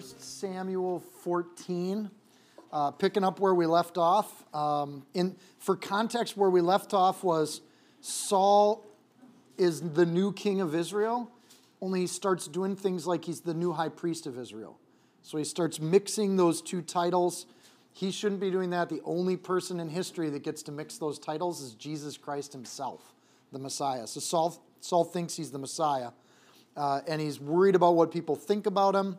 1 Samuel 14, uh, picking up where we left off. Um, in, for context, where we left off was Saul is the new king of Israel, only he starts doing things like he's the new high priest of Israel. So he starts mixing those two titles. He shouldn't be doing that. The only person in history that gets to mix those titles is Jesus Christ himself, the Messiah. So Saul, Saul thinks he's the Messiah, uh, and he's worried about what people think about him.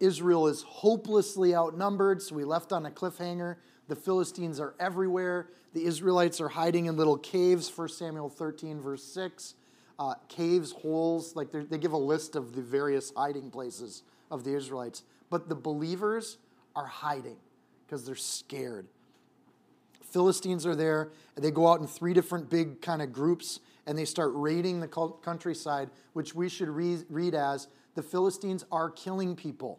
Israel is hopelessly outnumbered, so we left on a cliffhanger. The Philistines are everywhere. The Israelites are hiding in little caves, 1 Samuel 13, verse 6. Uh, caves, holes, like they give a list of the various hiding places of the Israelites. But the believers are hiding because they're scared. Philistines are there, and they go out in three different big kind of groups, and they start raiding the countryside, which we should read, read as the Philistines are killing people,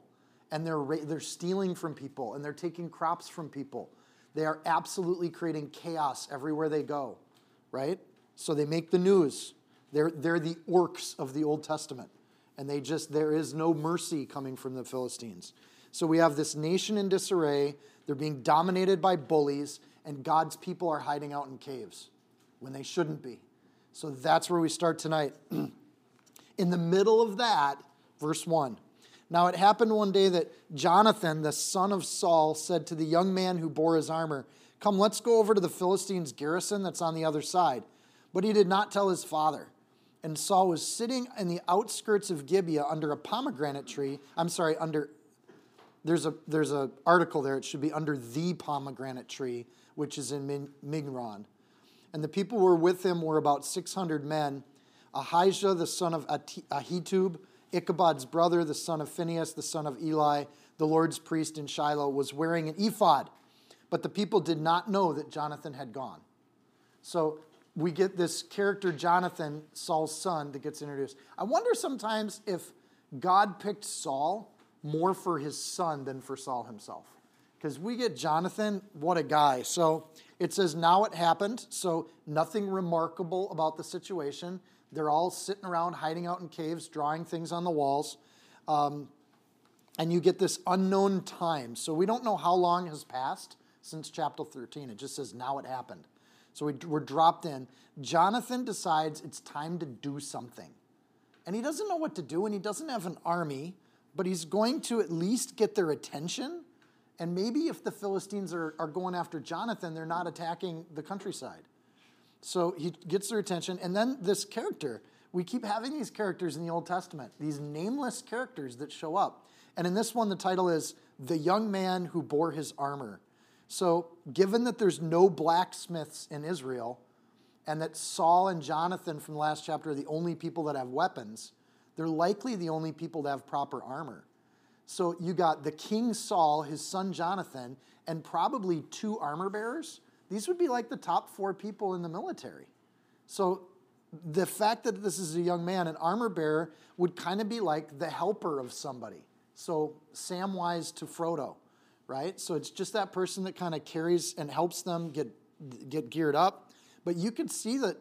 and they're, ra- they're stealing from people, and they're taking crops from people. They are absolutely creating chaos everywhere they go, right? So they make the news. They're, they're the orcs of the Old Testament. And they just, there is no mercy coming from the Philistines. So we have this nation in disarray. They're being dominated by bullies, and God's people are hiding out in caves when they shouldn't be. So that's where we start tonight. in the middle of that, verse 1. Now it happened one day that Jonathan, the son of Saul, said to the young man who bore his armor, Come, let's go over to the Philistines' garrison that's on the other side. But he did not tell his father and Saul was sitting in the outskirts of Gibeah under a pomegranate tree. I'm sorry, under there's a there's a article there. It should be under the pomegranate tree, which is in Migron. And the people who were with him were about 600 men. Ahijah, the son of Ahitub, Ichabod's brother, the son of Phinehas, the son of Eli, the Lord's priest in Shiloh, was wearing an ephod. But the people did not know that Jonathan had gone. So we get this character, Jonathan, Saul's son, that gets introduced. I wonder sometimes if God picked Saul more for his son than for Saul himself. Because we get Jonathan, what a guy. So it says, now it happened. So nothing remarkable about the situation. They're all sitting around, hiding out in caves, drawing things on the walls. Um, and you get this unknown time. So we don't know how long has passed since chapter 13. It just says, now it happened. So we, we're dropped in. Jonathan decides it's time to do something. And he doesn't know what to do, and he doesn't have an army, but he's going to at least get their attention. And maybe if the Philistines are, are going after Jonathan, they're not attacking the countryside. So he gets their attention. And then this character, we keep having these characters in the Old Testament, these nameless characters that show up. And in this one, the title is The Young Man Who Bore His Armor. So, given that there's no blacksmiths in Israel, and that Saul and Jonathan from the last chapter are the only people that have weapons, they're likely the only people to have proper armor. So, you got the king Saul, his son Jonathan, and probably two armor bearers. These would be like the top four people in the military. So, the fact that this is a young man, an armor bearer, would kind of be like the helper of somebody. So, Samwise to Frodo right? So it's just that person that kind of carries and helps them get get geared up. But you can see that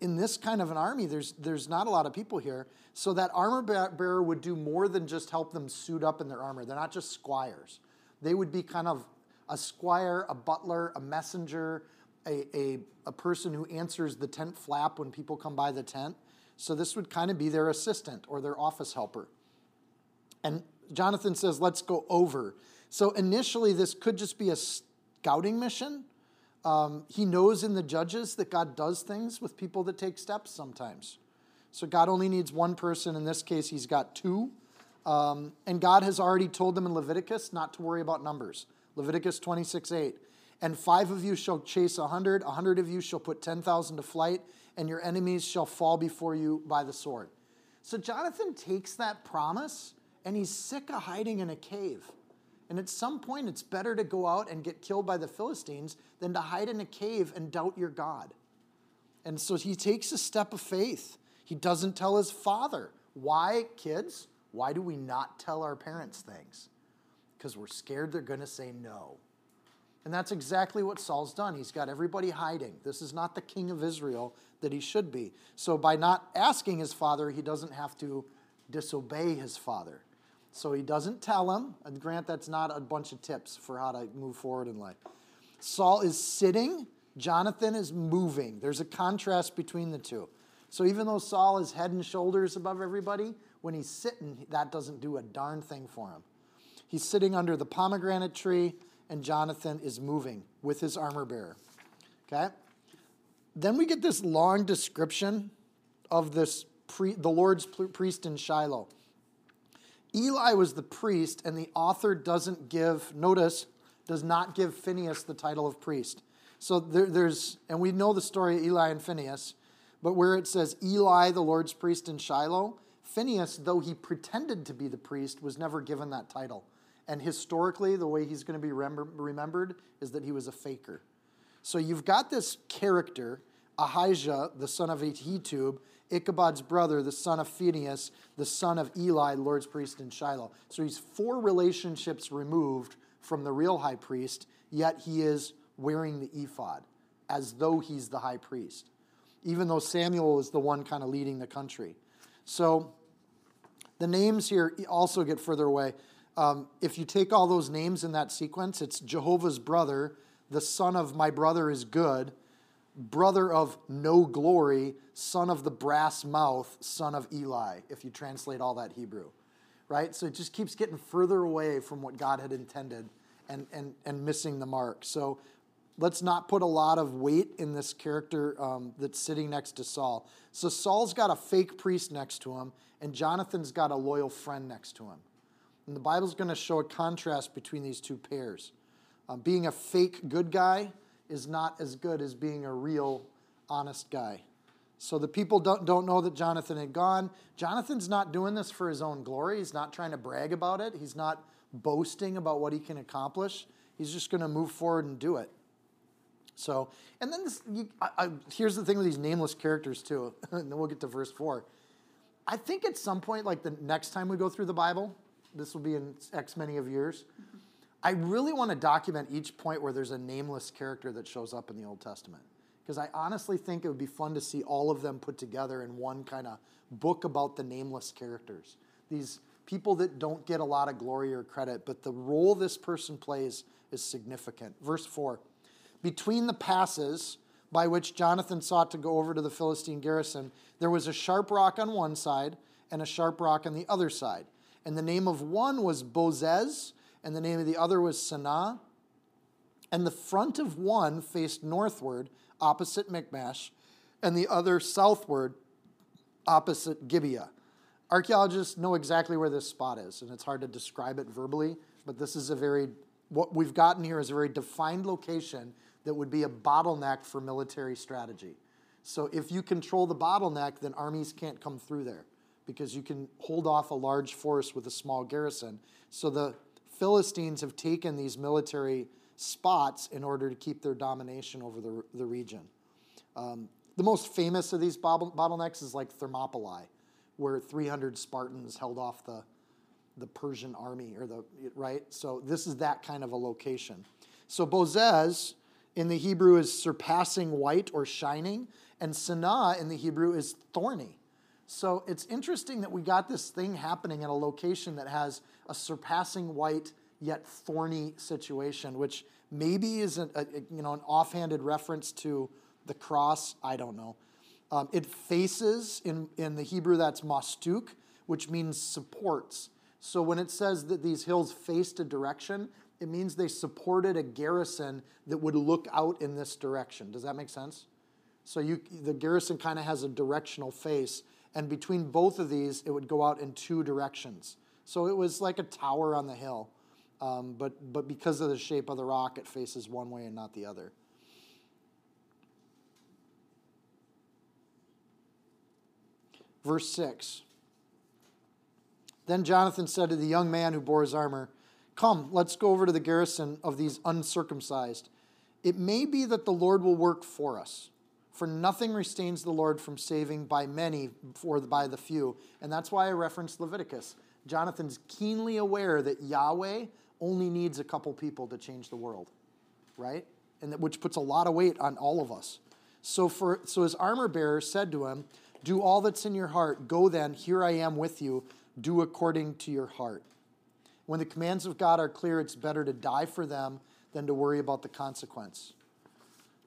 in this kind of an army, there's there's not a lot of people here. So that armor bearer would do more than just help them suit up in their armor. They're not just squires. They would be kind of a squire, a butler, a messenger, a, a, a person who answers the tent flap when people come by the tent. So this would kind of be their assistant or their office helper. And Jonathan says, let's go over. So initially, this could just be a scouting mission. Um, he knows in the judges that God does things with people that take steps sometimes. So God only needs one person. In this case, he's got two. Um, and God has already told them in Leviticus not to worry about numbers. Leviticus 26 8. And five of you shall chase a hundred, a hundred of you shall put 10,000 to flight, and your enemies shall fall before you by the sword. So Jonathan takes that promise and he's sick of hiding in a cave. And at some point, it's better to go out and get killed by the Philistines than to hide in a cave and doubt your God. And so he takes a step of faith. He doesn't tell his father. Why, kids? Why do we not tell our parents things? Because we're scared they're going to say no. And that's exactly what Saul's done. He's got everybody hiding. This is not the king of Israel that he should be. So by not asking his father, he doesn't have to disobey his father. So he doesn't tell him. And grant that's not a bunch of tips for how to move forward in life. Saul is sitting, Jonathan is moving. There's a contrast between the two. So even though Saul is head and shoulders above everybody, when he's sitting, that doesn't do a darn thing for him. He's sitting under the pomegranate tree and Jonathan is moving with his armor bearer. Okay? Then we get this long description of this pre, the Lord's priest in Shiloh. Eli was the priest, and the author doesn't give, notice, does not give Phineas the title of priest. So there, there's, and we know the story of Eli and Phineas, but where it says Eli, the Lord's priest in Shiloh, Phineas, though he pretended to be the priest, was never given that title. And historically, the way he's going to be remembered is that he was a faker. So you've got this character, Ahijah, the son of Ahitub, Ichabod's brother, the son of Phinehas, the son of Eli, Lord's priest in Shiloh. So he's four relationships removed from the real high priest, yet he is wearing the ephod as though he's the high priest, even though Samuel is the one kind of leading the country. So the names here also get further away. Um, if you take all those names in that sequence, it's Jehovah's brother, the son of my brother is good, brother of no glory, son of the brass mouth, son of Eli, if you translate all that Hebrew. Right? So it just keeps getting further away from what God had intended and, and, and missing the mark. So let's not put a lot of weight in this character um, that's sitting next to Saul. So Saul's got a fake priest next to him, and Jonathan's got a loyal friend next to him. And the Bible's going to show a contrast between these two pairs. Um, being a fake good guy is not as good as being a real honest guy. So the people don't, don't know that Jonathan had gone. Jonathan's not doing this for his own glory. He's not trying to brag about it. He's not boasting about what he can accomplish. He's just going to move forward and do it. So, and then this, you, I, I, here's the thing with these nameless characters too, and then we'll get to verse four. I think at some point, like the next time we go through the Bible, this will be in X many of years. I really want to document each point where there's a nameless character that shows up in the Old Testament. Because I honestly think it would be fun to see all of them put together in one kind of book about the nameless characters. These people that don't get a lot of glory or credit, but the role this person plays is significant. Verse 4 Between the passes by which Jonathan sought to go over to the Philistine garrison, there was a sharp rock on one side and a sharp rock on the other side. And the name of one was Bozez, and the name of the other was Sanah. And the front of one faced northward, opposite Michmash, and the other southward, opposite Gibeah. Archaeologists know exactly where this spot is, and it's hard to describe it verbally, but this is a very, what we've gotten here is a very defined location that would be a bottleneck for military strategy. So if you control the bottleneck, then armies can't come through there because you can hold off a large force with a small garrison. So the Philistines have taken these military spots in order to keep their domination over the, the region. Um, the most famous of these bottlenecks is like Thermopylae, where 300 Spartans held off the, the Persian army, or the right. So this is that kind of a location. So Bozez in the Hebrew is surpassing white or shining, and Sanah in the Hebrew is thorny. So it's interesting that we got this thing happening at a location that has a surpassing white yet thorny situation, which maybe is a, a you know an offhanded reference to the cross. I don't know. Um, it faces in in the Hebrew that's mastuk, which means supports. So when it says that these hills faced a direction, it means they supported a garrison that would look out in this direction. Does that make sense? So you, the garrison kind of has a directional face, and between both of these, it would go out in two directions. So it was like a tower on the hill. Um, but, but because of the shape of the rock, it faces one way and not the other. Verse 6. Then Jonathan said to the young man who bore his armor, Come, let's go over to the garrison of these uncircumcised. It may be that the Lord will work for us, for nothing restrains the Lord from saving by many or by the few. And that's why I referenced Leviticus. Jonathan's keenly aware that Yahweh only needs a couple people to change the world, right? And that, which puts a lot of weight on all of us. So, for, so his armor bearer said to him, Do all that's in your heart. Go then, here I am with you. Do according to your heart. When the commands of God are clear, it's better to die for them than to worry about the consequence.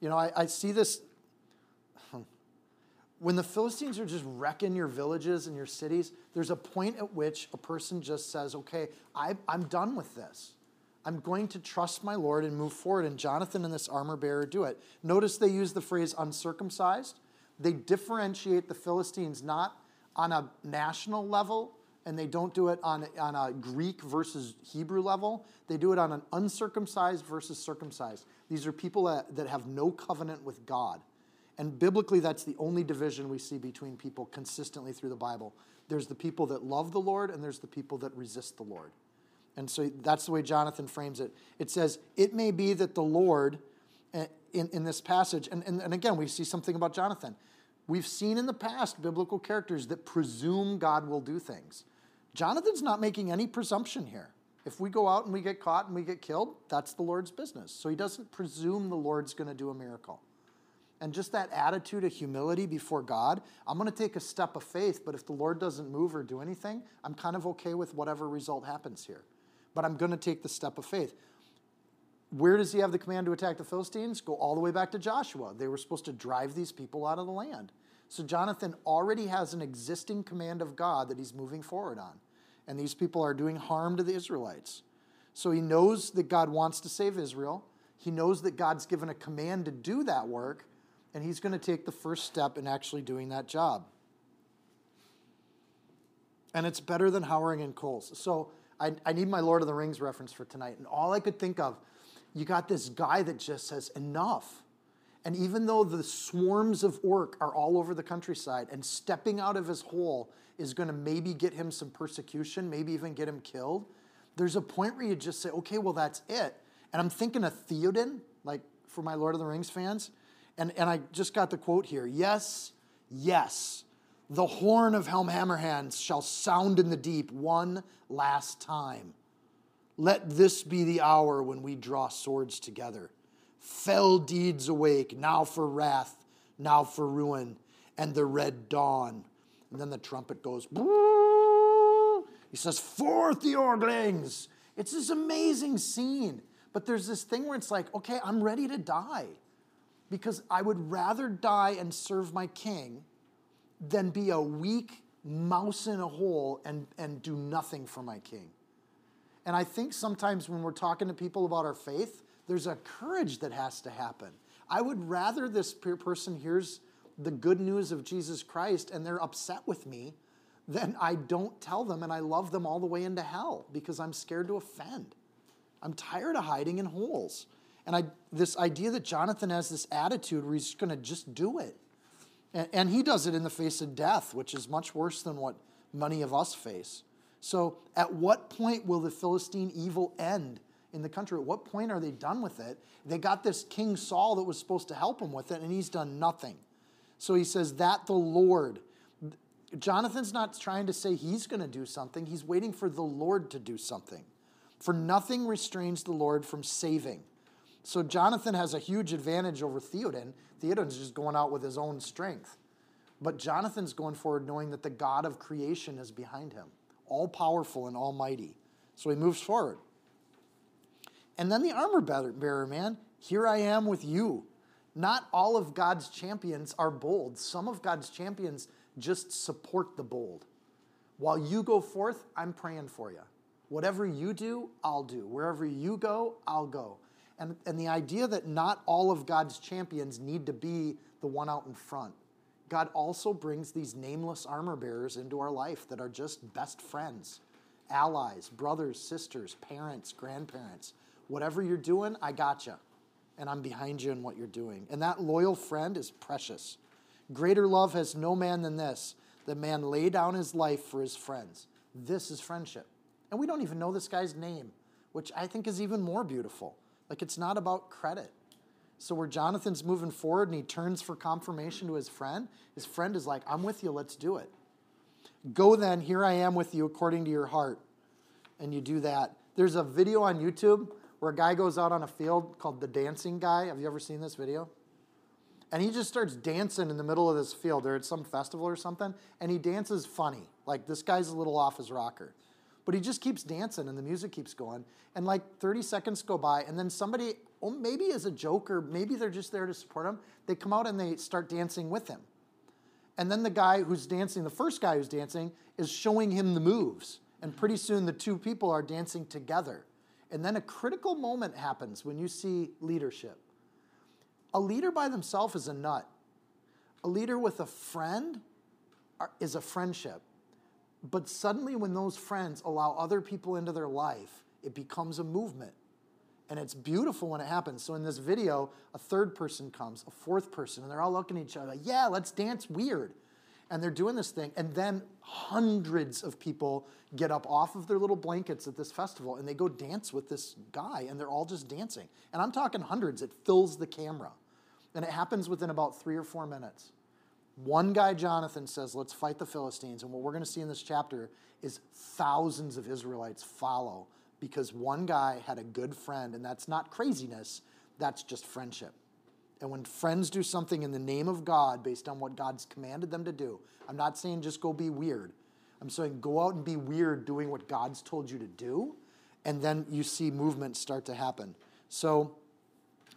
You know, I, I see this when the Philistines are just wrecking your villages and your cities, there's a point at which a person just says, okay, I, I'm done with this. I'm going to trust my Lord and move forward. And Jonathan and this armor bearer do it. Notice they use the phrase uncircumcised. They differentiate the Philistines not on a national level, and they don't do it on, on a Greek versus Hebrew level. They do it on an uncircumcised versus circumcised. These are people that, that have no covenant with God. And biblically, that's the only division we see between people consistently through the Bible. There's the people that love the Lord, and there's the people that resist the Lord. And so that's the way Jonathan frames it. It says, It may be that the Lord, eh, in, in this passage, and, and, and again, we see something about Jonathan. We've seen in the past biblical characters that presume God will do things. Jonathan's not making any presumption here. If we go out and we get caught and we get killed, that's the Lord's business. So he doesn't presume the Lord's going to do a miracle and just that attitude of humility before God, I'm going to take a step of faith, but if the Lord doesn't move or do anything, I'm kind of okay with whatever result happens here. But I'm going to take the step of faith. Where does he have the command to attack the Philistines? Go all the way back to Joshua. They were supposed to drive these people out of the land. So Jonathan already has an existing command of God that he's moving forward on. And these people are doing harm to the Israelites. So he knows that God wants to save Israel. He knows that God's given a command to do that work and he's going to take the first step in actually doing that job. And it's better than Howering and Coles. So I, I need my Lord of the Rings reference for tonight. And all I could think of, you got this guy that just says, enough. And even though the swarms of orc are all over the countryside, and stepping out of his hole is going to maybe get him some persecution, maybe even get him killed, there's a point where you just say, okay, well, that's it. And I'm thinking of Theoden, like for my Lord of the Rings fans. And, and I just got the quote here Yes, yes, the horn of Helm Hammerhand shall sound in the deep one last time. Let this be the hour when we draw swords together. Fell deeds awake, now for wrath, now for ruin, and the red dawn. And then the trumpet goes, he says, Forth the Eorlingas. It's this amazing scene. But there's this thing where it's like, okay, I'm ready to die because I would rather die and serve my king than be a weak mouse in a hole and, and do nothing for my king. And I think sometimes when we're talking to people about our faith, there's a courage that has to happen. I would rather this person hears the good news of Jesus Christ and they're upset with me than I don't tell them and I love them all the way into hell because I'm scared to offend. I'm tired of hiding in holes. And I, this idea that Jonathan has this attitude where he's going to just do it. And, and he does it in the face of death, which is much worse than what many of us face. So, at what point will the Philistine evil end in the country? At what point are they done with it? They got this King Saul that was supposed to help him with it, and he's done nothing. So he says, That the Lord. Jonathan's not trying to say he's going to do something, he's waiting for the Lord to do something. For nothing restrains the Lord from saving. So Jonathan has a huge advantage over Theoden. Theoden's just going out with his own strength. But Jonathan's going forward knowing that the God of creation is behind him, all powerful and almighty. So he moves forward. And then the armor bearer, man, here I am with you. Not all of God's champions are bold. Some of God's champions just support the bold. While you go forth, I'm praying for you. Whatever you do, I'll do. Wherever you go, I'll go. And, and the idea that not all of God's champions need to be the one out in front. God also brings these nameless armor bearers into our life that are just best friends. allies, brothers, sisters, parents, grandparents. Whatever you're doing, I got you. And I'm behind you in what you're doing. And that loyal friend is precious. Greater love has no man than this that man lay down his life for his friends. This is friendship. And we don't even know this guy's name, which I think is even more beautiful. Like it's not about credit. So where Jonathan's moving forward and he turns for confirmation to his friend, his friend is like, I'm with you, let's do it. Go then, here I am with you according to your heart. And you do that. There's a video on YouTube where a guy goes out on a field called The Dancing Guy. Have you ever seen this video? And he just starts dancing in the middle of this field. They're at some festival or something, and he dances funny. Like this guy's a little off his rocker. But he just keeps dancing and the music keeps going. And like 30 seconds go by, and then somebody, oh, maybe as a joke or maybe they're just there to support him, they come out and they start dancing with him. And then the guy who's dancing, the first guy who's dancing, is showing him the moves. And pretty soon the two people are dancing together. And then a critical moment happens when you see leadership. A leader by themselves is a nut. A leader with a friend is a friendship. But suddenly, when those friends allow other people into their life, it becomes a movement. And it's beautiful when it happens. So, in this video, a third person comes, a fourth person, and they're all looking at each other like, yeah, let's dance weird. And they're doing this thing. And then hundreds of people get up off of their little blankets at this festival and they go dance with this guy, and they're all just dancing. And I'm talking hundreds, it fills the camera. And it happens within about three or four minutes. One guy, Jonathan, says, Let's fight the Philistines. And what we're going to see in this chapter is thousands of Israelites follow because one guy had a good friend, and that's not craziness, that's just friendship. And when friends do something in the name of God based on what God's commanded them to do, I'm not saying just go be weird. I'm saying go out and be weird doing what God's told you to do, and then you see movement start to happen. So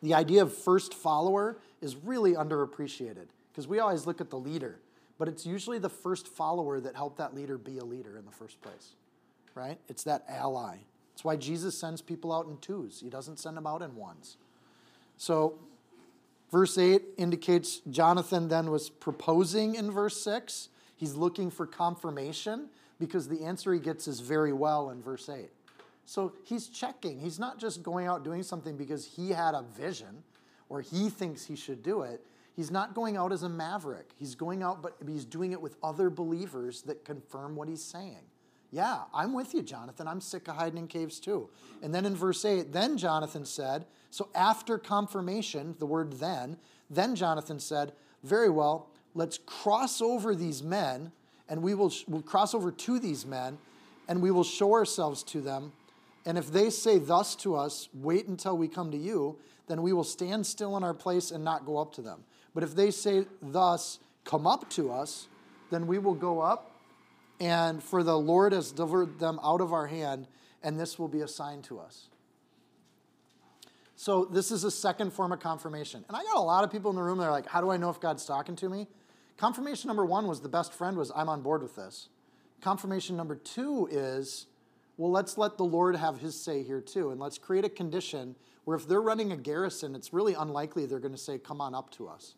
the idea of first follower is really underappreciated because we always look at the leader, but it's usually the first follower that helped that leader be a leader in the first place, right? It's that ally. That's why Jesus sends people out in twos, he doesn't send them out in ones. So, verse 8 indicates Jonathan then was proposing in verse 6. He's looking for confirmation because the answer he gets is very well in verse 8. So he's checking. He's not just going out doing something because he had a vision or he thinks he should do it. He's not going out as a maverick. He's going out, but he's doing it with other believers that confirm what he's saying. Yeah, I'm with you, Jonathan. I'm sick of hiding in caves too. And then in verse 8, then Jonathan said, so after confirmation, the word then, then Jonathan said, Very well, let's cross over these men, and we will we'll cross over to these men, and we will show ourselves to them. And if they say thus to us, Wait until we come to you, then we will stand still in our place and not go up to them. But if they say thus, Come up to us, then we will go up, and for the Lord has delivered them out of our hand, and this will be a sign to us. So, this is a second form of confirmation. And I got a lot of people in the room that are like, How do I know if God's talking to me? Confirmation number one was the best friend was, I'm on board with this. Confirmation number two is, well, let's let the Lord have his say here too. And let's create a condition where if they're running a garrison, it's really unlikely they're going to say, Come on up to us.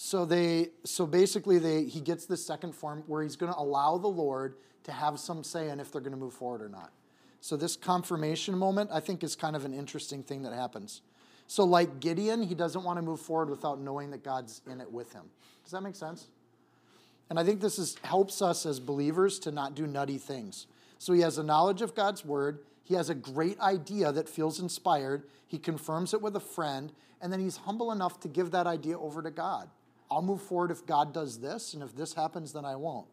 So they so basically they he gets this second form where he's going to allow the Lord to have some say in if they're going to move forward or not. So this confirmation moment I think is kind of an interesting thing that happens. So like Gideon, he doesn't want to move forward without knowing that God's in it with him. Does that make sense? And I think this is, helps us as believers to not do nutty things. So he has a knowledge of God's word. He has a great idea that feels inspired. He confirms it with a friend, and then he's humble enough to give that idea over to God. I'll move forward if God does this, and if this happens, then I won't.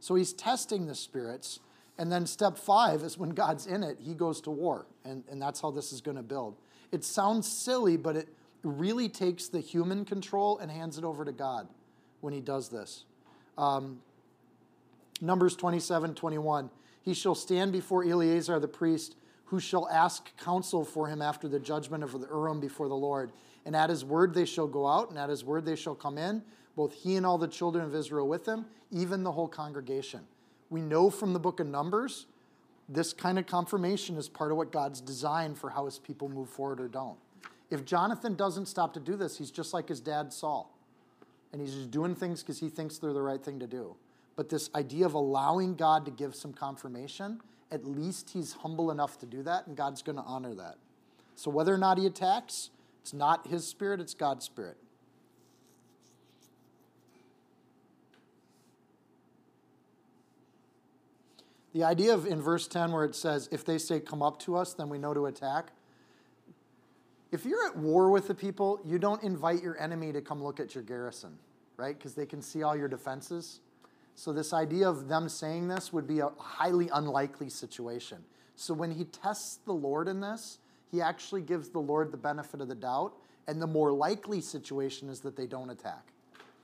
So he's testing the spirits. And then step five is when God's in it, he goes to war. And, and that's how this is going to build. It sounds silly, but it really takes the human control and hands it over to God when he does this. Um, Numbers 27 21. He shall stand before Eleazar the priest, who shall ask counsel for him after the judgment of the Urim before the Lord. And at his word they shall go out, and at his word they shall come in, both he and all the children of Israel with him, even the whole congregation. We know from the book of Numbers, this kind of confirmation is part of what God's designed for how his people move forward or don't. If Jonathan doesn't stop to do this, he's just like his dad Saul. And he's just doing things because he thinks they're the right thing to do. But this idea of allowing God to give some confirmation at least he's humble enough to do that, and God's going to honor that. So whether or not he attacks, it's not his spirit, it's God's spirit. The idea of in verse 10 where it says, if they say, come up to us, then we know to attack. If you're at war with the people, you don't invite your enemy to come look at your garrison, right? Because they can see all your defenses. So, this idea of them saying this would be a highly unlikely situation. So, when he tests the Lord in this, he actually gives the Lord the benefit of the doubt. And the more likely situation is that they don't attack.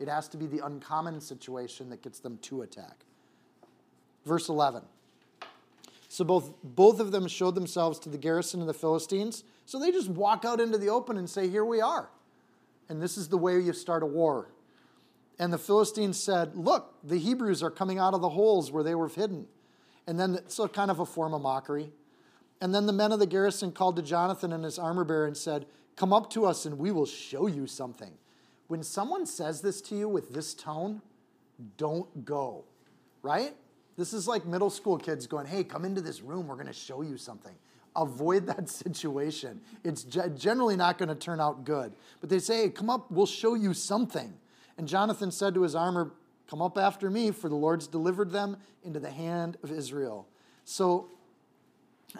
It has to be the uncommon situation that gets them to attack. Verse 11. So both, both of them showed themselves to the garrison of the Philistines. So they just walk out into the open and say, Here we are. And this is the way you start a war. And the Philistines said, Look, the Hebrews are coming out of the holes where they were hidden. And then, so kind of a form of mockery. And then the men of the garrison called to Jonathan and his armor bearer and said, Come up to us and we will show you something. When someone says this to you with this tone, don't go, right? This is like middle school kids going, hey, come into this room, we're going to show you something. Avoid that situation. It's generally not going to turn out good. But they say, hey, come up, we'll show you something. And Jonathan said to his armor, Come up after me, for the Lord's delivered them into the hand of Israel. So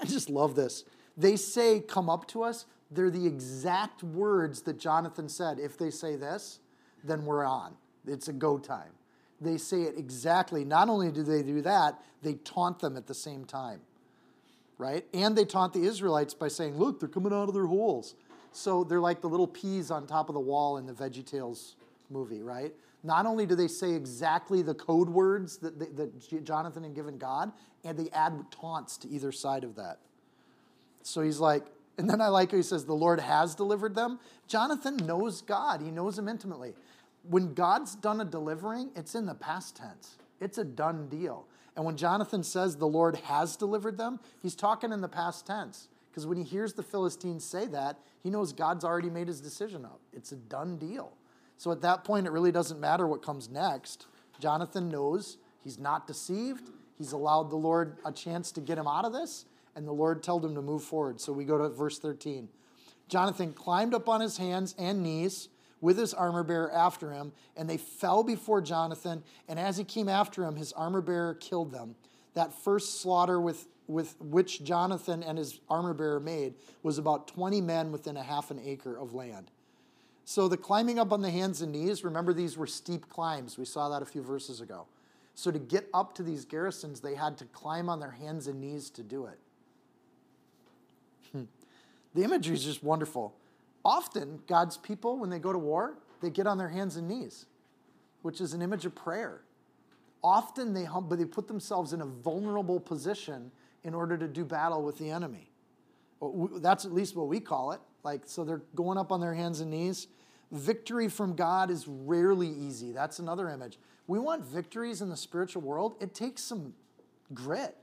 I just love this. They say, Come up to us. They're the exact words that Jonathan said. If they say this, then we're on. It's a go time they say it exactly. Not only do they do that, they taunt them at the same time, right? And they taunt the Israelites by saying, look, they're coming out of their holes. So they're like the little peas on top of the wall in the VeggieTales movie, right? Not only do they say exactly the code words that, that Jonathan had given God, and they add taunts to either side of that. So he's like, and then I like how he says, the Lord has delivered them. Jonathan knows God, he knows him intimately when God's done a delivering, it's in the past tense. It's a done deal. And when Jonathan says the Lord has delivered them, he's talking in the past tense. Because when he hears the Philistines say that, he knows God's already made his decision up. It's a done deal. So at that point, it really doesn't matter what comes next. Jonathan knows he's not deceived. He's allowed the Lord a chance to get him out of this, and the Lord told him to move forward. So we go to verse 13. Jonathan climbed up on his hands and knees with his armor bearer after him, and they fell before Jonathan. And as he came after him, his armor bearer killed them. That first slaughter with, with which Jonathan and his armor bearer made was about 20 men within a half an acre of land. So the climbing up on the hands and knees, remember these were steep climbs. We saw that a few verses ago. So to get up to these garrisons, they had to climb on their hands and knees to do it. Hmm. the imagery is just wonderful. Often, God's people, when they go to war, they get on their hands and knees, which is an image of prayer. Often, they, hum- but they put themselves in a vulnerable position in order to do battle with the enemy. That's at least what we call it. Like, so they're going up on their hands and knees. Victory from God is rarely easy. That's another image. We want victories in the spiritual world. It takes some grit,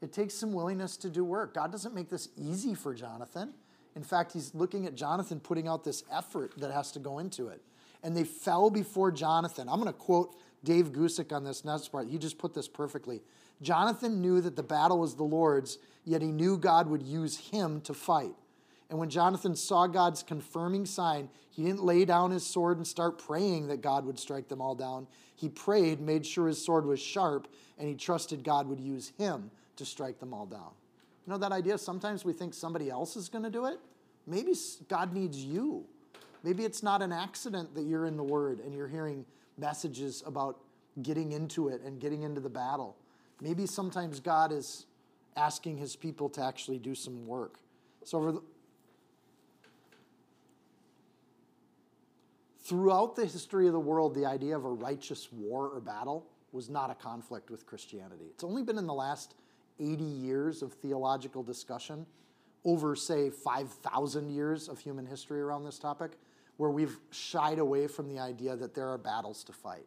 it takes some willingness to do work. God doesn't make this easy for Jonathan. In fact, he's looking at Jonathan putting out this effort that has to go into it. And they fell before Jonathan. I'm going to quote Dave Guzik on this next part. He just put this perfectly. Jonathan knew that the battle was the Lord's, yet he knew God would use him to fight. And when Jonathan saw God's confirming sign, he didn't lay down his sword and start praying that God would strike them all down. He prayed, made sure his sword was sharp, and he trusted God would use him to strike them all down. You know that idea? Sometimes we think somebody else is going to do it. Maybe God needs you. Maybe it's not an accident that you're in the Word and you're hearing messages about getting into it and getting into the battle. Maybe sometimes God is asking his people to actually do some work. So, over throughout the history of the world, the idea of a righteous war or battle was not a conflict with Christianity. It's only been in the last 80 years of theological discussion over, say, 5,000 years of human history around this topic, where we've shied away from the idea that there are battles to fight,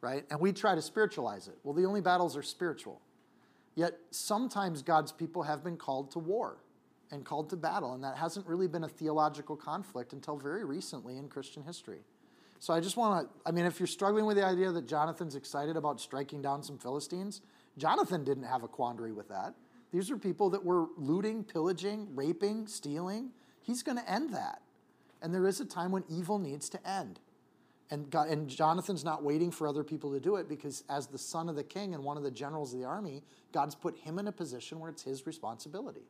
right? And we try to spiritualize it. Well, the only battles are spiritual. Yet sometimes God's people have been called to war and called to battle, and that hasn't really been a theological conflict until very recently in Christian history. So I just want to, I mean, if you're struggling with the idea that Jonathan's excited about striking down some Philistines, Jonathan didn't have a quandary with that. These are people that were looting, pillaging, raping, stealing. He's going to end that. And there is a time when evil needs to end. And, God, and Jonathan's not waiting for other people to do it because, as the son of the king and one of the generals of the army, God's put him in a position where it's his responsibility.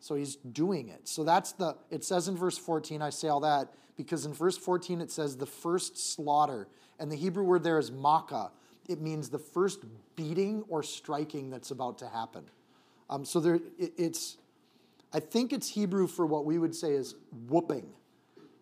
So he's doing it. So that's the, it says in verse 14, I say all that because in verse 14 it says the first slaughter. And the Hebrew word there is makkah. It means the first beating or striking that's about to happen. Um, so there, it, it's, I think it's Hebrew for what we would say is whooping.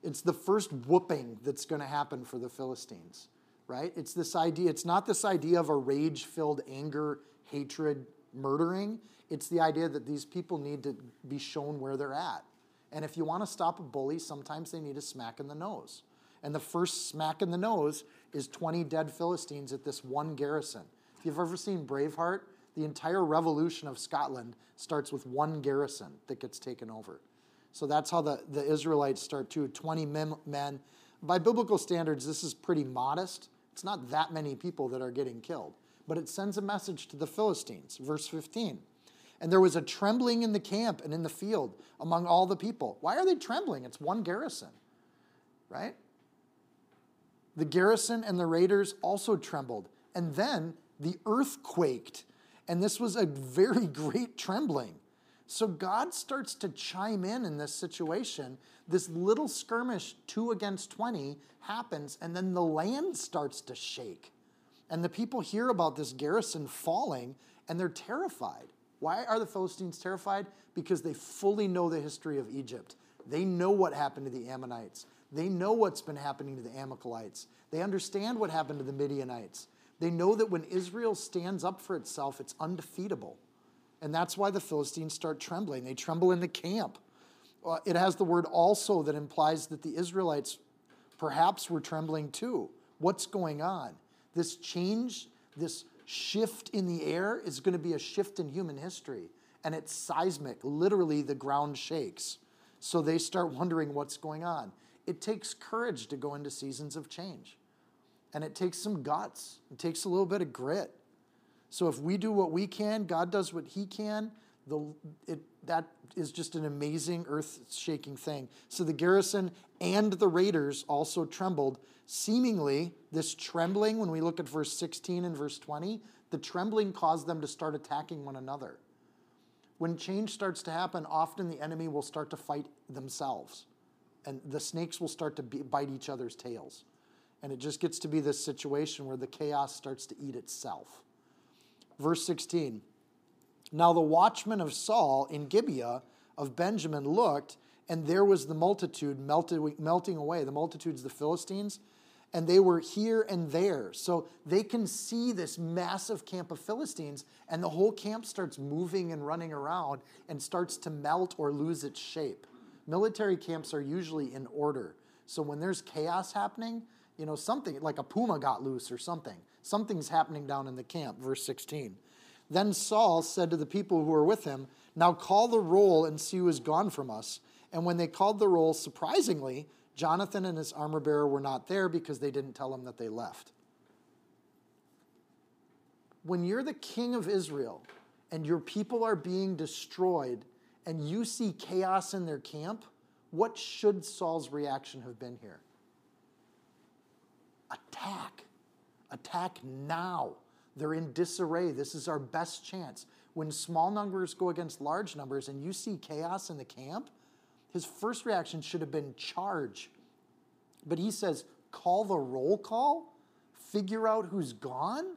It's the first whooping that's going to happen for the Philistines, right? It's this idea, it's not this idea of a rage filled anger, hatred, murdering. It's the idea that these people need to be shown where they're at. And if you want to stop a bully, sometimes they need a smack in the nose. And the first smack in the nose is 20 dead Philistines at this one garrison. If you've ever seen Braveheart, the entire revolution of Scotland starts with one garrison that gets taken over. So that's how the, the Israelites start too 20 men, men. By biblical standards, this is pretty modest. It's not that many people that are getting killed, but it sends a message to the Philistines. Verse 15. And there was a trembling in the camp and in the field among all the people. Why are they trembling? It's one garrison, right? The garrison and the raiders also trembled. And then the earth quaked. And this was a very great trembling. So God starts to chime in in this situation. This little skirmish, two against 20, happens, and then the land starts to shake. And the people hear about this garrison falling, and they're terrified. Why are the Philistines terrified? Because they fully know the history of Egypt. They know what happened to the Ammonites. They know what's been happening to the Amalekites. They understand what happened to the Midianites. They know that when Israel stands up for itself, it's undefeatable. And that's why the Philistines start trembling. They tremble in the camp. Uh, it has the word also that implies that the Israelites perhaps were trembling too. What's going on? This change, this shift in the air is going to be a shift in human history. And it's seismic. Literally, the ground shakes. So they start wondering what's going on. It takes courage to go into seasons of change. And it takes some guts, it takes a little bit of grit. So if we do what we can, God does what He can. The, it, that is just an amazing earth shaking thing. So the garrison and the raiders also trembled. Seemingly, this trembling, when we look at verse 16 and verse 20, the trembling caused them to start attacking one another. When change starts to happen, often the enemy will start to fight themselves, and the snakes will start to be, bite each other's tails. And it just gets to be this situation where the chaos starts to eat itself. Verse 16 Now the watchman of Saul in Gibeah of Benjamin looked, and there was the multitude melted, melting away. The multitude's the Philistines, and they were here and there. So they can see this massive camp of Philistines, and the whole camp starts moving and running around and starts to melt or lose its shape. Military camps are usually in order. So when there's chaos happening, you know, something like a puma got loose or something. Something's happening down in the camp, verse 16. Then Saul said to the people who were with him, Now call the roll and see who is gone from us. And when they called the roll, surprisingly, Jonathan and his armor bearer were not there because they didn't tell him that they left. When you're the king of Israel and your people are being destroyed and you see chaos in their camp, what should Saul's reaction have been here? Attack. Attack now. They're in disarray. This is our best chance. When small numbers go against large numbers and you see chaos in the camp, his first reaction should have been charge. But he says, call the roll call, figure out who's gone.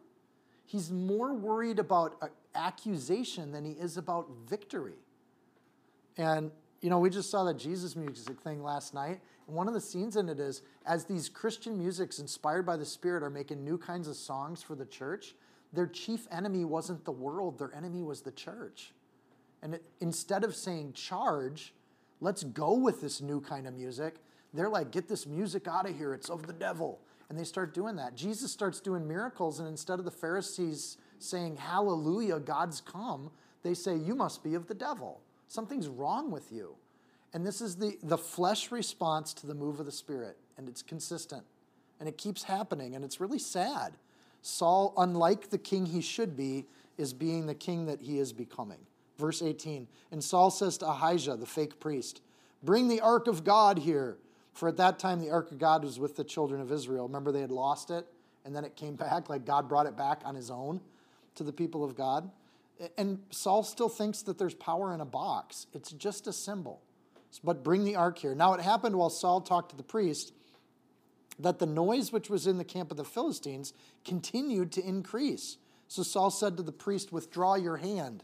He's more worried about accusation than he is about victory. And, you know, we just saw that Jesus music thing last night. And one of the scenes in it is as these Christian musics inspired by the Spirit are making new kinds of songs for the church, their chief enemy wasn't the world, their enemy was the church. And it, instead of saying charge, let's go with this new kind of music. They're like, get this music out of here. It's of the devil. And they start doing that. Jesus starts doing miracles, and instead of the Pharisees saying, Hallelujah, God's come, they say, You must be of the devil. Something's wrong with you. And this is the, the flesh response to the move of the Spirit, and it's consistent. And it keeps happening, and it's really sad. Saul, unlike the king he should be, is being the king that he is becoming. Verse 18 And Saul says to Ahijah, the fake priest, Bring the ark of God here. For at that time, the ark of God was with the children of Israel. Remember, they had lost it, and then it came back, like God brought it back on his own to the people of God. And Saul still thinks that there's power in a box, it's just a symbol. But bring the ark here. Now, it happened while Saul talked to the priest that the noise which was in the camp of the Philistines continued to increase. So Saul said to the priest, Withdraw your hand.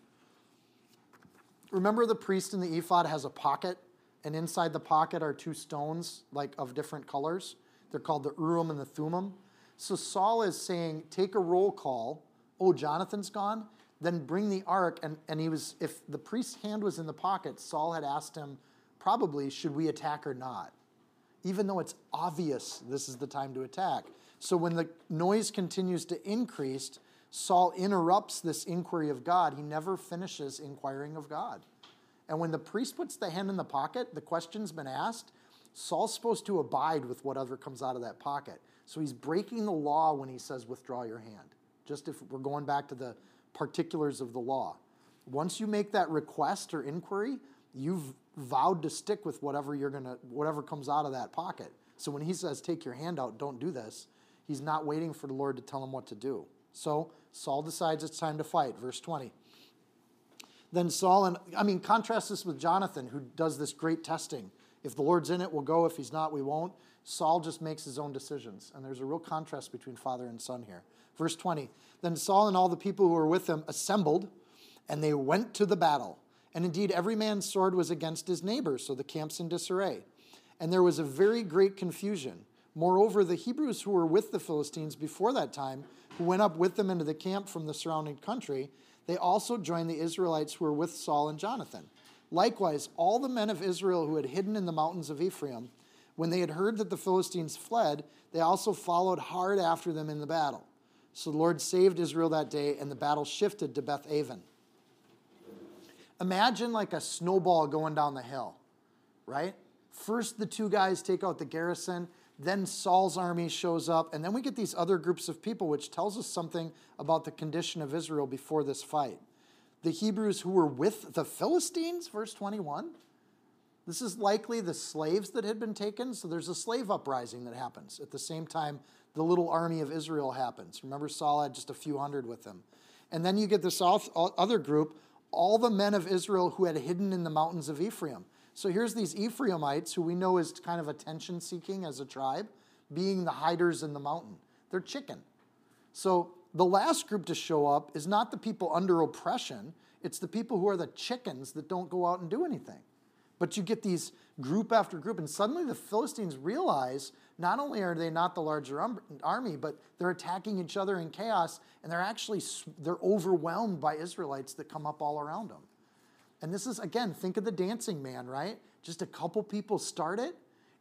Remember, the priest in the ephod has a pocket, and inside the pocket are two stones, like of different colors. They're called the Urim and the Thummim. So Saul is saying, Take a roll call. Oh, Jonathan's gone? Then bring the ark. And, and he was, if the priest's hand was in the pocket, Saul had asked him, probably, should we attack or not? Even though it's obvious this is the time to attack. So when the noise continues to increase, Saul interrupts this inquiry of God. He never finishes inquiring of God. And when the priest puts the hand in the pocket, the question's been asked. Saul's supposed to abide with whatever comes out of that pocket. So he's breaking the law when he says, withdraw your hand. Just if we're going back to the particulars of the law. Once you make that request or inquiry, you've vowed to stick with whatever you're gonna whatever comes out of that pocket. So when he says take your hand out, don't do this, he's not waiting for the Lord to tell him what to do. So Saul decides it's time to fight. Verse 20. Then Saul and I mean contrast this with Jonathan who does this great testing. If the Lord's in it, we'll go. If he's not, we won't. Saul just makes his own decisions. And there's a real contrast between father and son here. Verse 20. Then Saul and all the people who were with him assembled, and they went to the battle. And indeed, every man's sword was against his neighbor, so the camp's in disarray. And there was a very great confusion. Moreover, the Hebrews who were with the Philistines before that time, who went up with them into the camp from the surrounding country, they also joined the Israelites who were with Saul and Jonathan. Likewise, all the men of Israel who had hidden in the mountains of Ephraim, when they had heard that the Philistines fled, they also followed hard after them in the battle. So the Lord saved Israel that day, and the battle shifted to Beth Aven. Imagine like a snowball going down the hill, right? First, the two guys take out the garrison, then Saul's army shows up, and then we get these other groups of people, which tells us something about the condition of Israel before this fight. The Hebrews who were with the Philistines, verse 21. This is likely the slaves that had been taken, so there's a slave uprising that happens. At the same time, the little army of Israel happens. Remember, Saul had just a few hundred with him. And then you get this other group all the men of Israel who had hidden in the mountains of Ephraim. So here's these Ephraimites who we know is kind of attention seeking as a tribe, being the hiders in the mountain. They're chicken. So the last group to show up is not the people under oppression, it's the people who are the chickens that don't go out and do anything. But you get these group after group, and suddenly the Philistines realize not only are they not the larger um, army, but they're attacking each other in chaos, and they're actually they're overwhelmed by Israelites that come up all around them. And this is again, think of the dancing man, right? Just a couple people start it,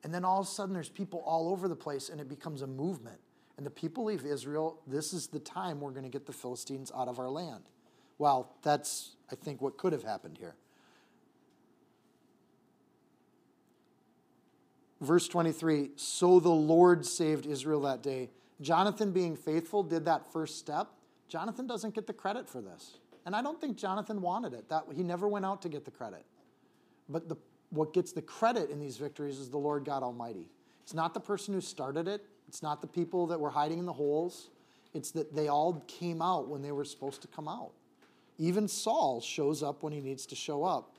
and then all of a sudden there's people all over the place, and it becomes a movement. And the people of Israel, this is the time we're going to get the Philistines out of our land. Well, that's I think what could have happened here. Verse 23 So the Lord saved Israel that day. Jonathan, being faithful, did that first step. Jonathan doesn't get the credit for this. And I don't think Jonathan wanted it. That, he never went out to get the credit. But the, what gets the credit in these victories is the Lord God Almighty. It's not the person who started it, it's not the people that were hiding in the holes. It's that they all came out when they were supposed to come out. Even Saul shows up when he needs to show up.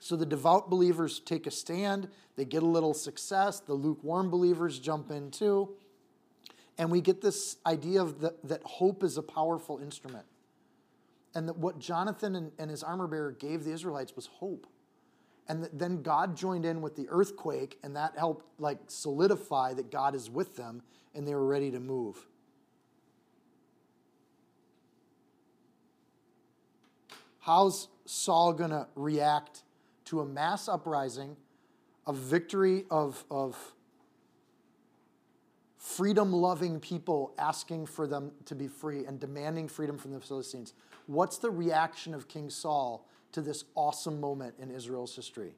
So the devout believers take a stand, they get a little success, the lukewarm believers jump in too. And we get this idea of the, that hope is a powerful instrument. And that what Jonathan and, and his armor bearer gave the Israelites was hope. And then God joined in with the earthquake, and that helped like solidify that God is with them, and they were ready to move. How's Saul going to react to a mass uprising, a victory of, of freedom loving people asking for them to be free and demanding freedom from the Philistines. What's the reaction of King Saul to this awesome moment in Israel's history?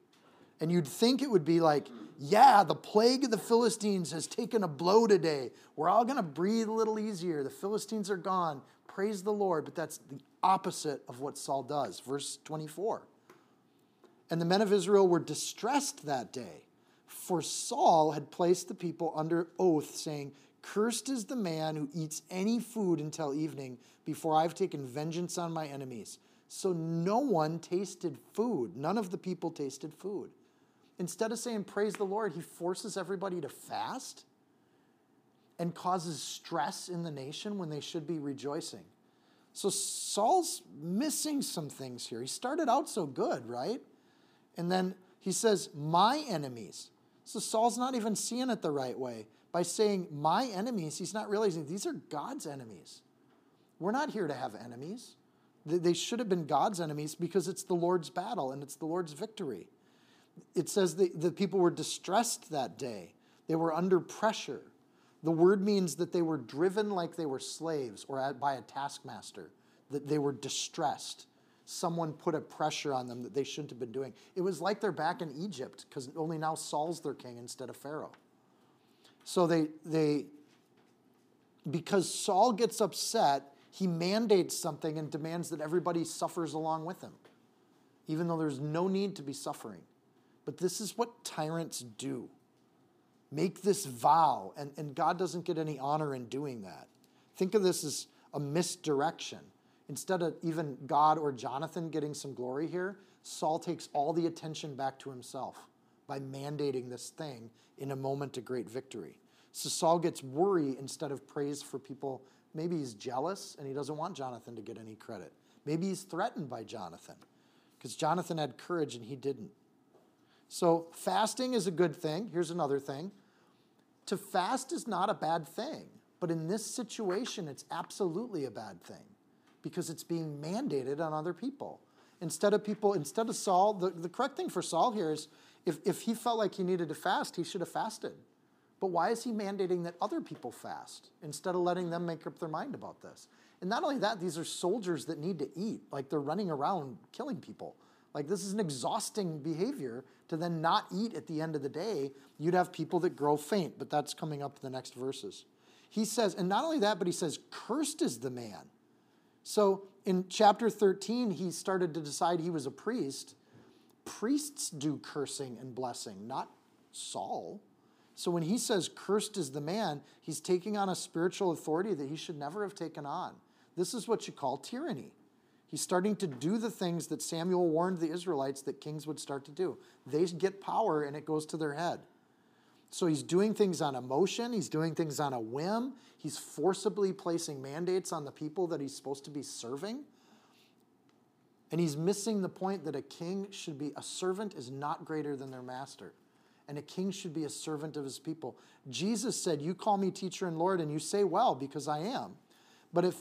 And you'd think it would be like, yeah, the plague of the Philistines has taken a blow today. We're all going to breathe a little easier. The Philistines are gone. praise the Lord, but that's the opposite of what Saul does. Verse 24. And the men of Israel were distressed that day, for Saul had placed the people under oath, saying, Cursed is the man who eats any food until evening before I've taken vengeance on my enemies. So no one tasted food. None of the people tasted food. Instead of saying, Praise the Lord, he forces everybody to fast and causes stress in the nation when they should be rejoicing. So Saul's missing some things here. He started out so good, right? And then he says, My enemies. So Saul's not even seeing it the right way. By saying my enemies, he's not realizing these are God's enemies. We're not here to have enemies. They should have been God's enemies because it's the Lord's battle and it's the Lord's victory. It says the, the people were distressed that day, they were under pressure. The word means that they were driven like they were slaves or by a taskmaster, that they were distressed. Someone put a pressure on them that they shouldn't have been doing. It was like they're back in Egypt because only now Saul's their king instead of Pharaoh. So they, they, because Saul gets upset, he mandates something and demands that everybody suffers along with him, even though there's no need to be suffering. But this is what tyrants do make this vow, and, and God doesn't get any honor in doing that. Think of this as a misdirection. Instead of even God or Jonathan getting some glory here, Saul takes all the attention back to himself by mandating this thing in a moment of great victory. So Saul gets worry instead of praise for people. Maybe he's jealous and he doesn't want Jonathan to get any credit. Maybe he's threatened by Jonathan because Jonathan had courage and he didn't. So fasting is a good thing. Here's another thing to fast is not a bad thing, but in this situation, it's absolutely a bad thing because it's being mandated on other people. Instead of people, instead of Saul, the, the correct thing for Saul here is if, if he felt like he needed to fast, he should have fasted. But why is he mandating that other people fast instead of letting them make up their mind about this? And not only that, these are soldiers that need to eat. Like they're running around killing people. Like this is an exhausting behavior to then not eat at the end of the day. You'd have people that grow faint, but that's coming up in the next verses. He says, and not only that, but he says, cursed is the man. So in chapter 13, he started to decide he was a priest. Priests do cursing and blessing, not Saul. So when he says cursed is the man, he's taking on a spiritual authority that he should never have taken on. This is what you call tyranny. He's starting to do the things that Samuel warned the Israelites that kings would start to do. They get power and it goes to their head. So he's doing things on emotion, he's doing things on a whim, he's forcibly placing mandates on the people that he's supposed to be serving. And he's missing the point that a king should be, a servant is not greater than their master. And a king should be a servant of his people. Jesus said, You call me teacher and Lord, and you say, Well, because I am. But if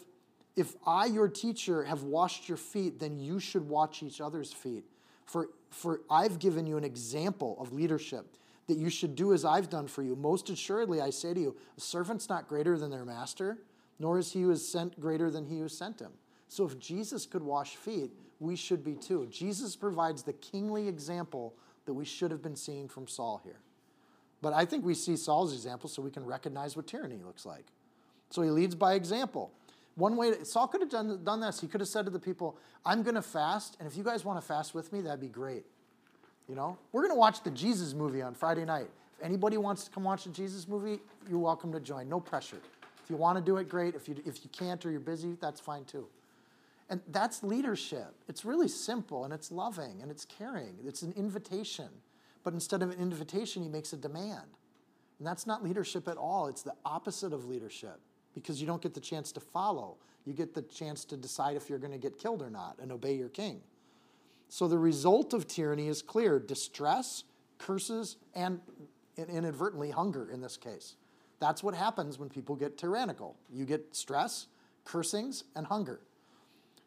if I, your teacher, have washed your feet, then you should watch each other's feet. For, for I've given you an example of leadership that you should do as I've done for you. Most assuredly, I say to you, a servant's not greater than their master, nor is he who is sent greater than he who sent him. So if Jesus could wash feet, we should be too. Jesus provides the kingly example that we should have been seeing from Saul here. But I think we see Saul's example so we can recognize what tyranny looks like. So he leads by example. One way, to, Saul could have done, done this. He could have said to the people, I'm going to fast, and if you guys want to fast with me, that'd be great. You know, we're going to watch the Jesus movie on Friday night. If anybody wants to come watch the Jesus movie, you're welcome to join. No pressure. If you want to do it, great. If you, if you can't or you're busy, that's fine too. And that's leadership. It's really simple and it's loving and it's caring. It's an invitation. But instead of an invitation, he makes a demand. And that's not leadership at all. It's the opposite of leadership because you don't get the chance to follow. You get the chance to decide if you're going to get killed or not and obey your king. So the result of tyranny is clear distress, curses, and inadvertently hunger in this case. That's what happens when people get tyrannical. You get stress, cursings, and hunger.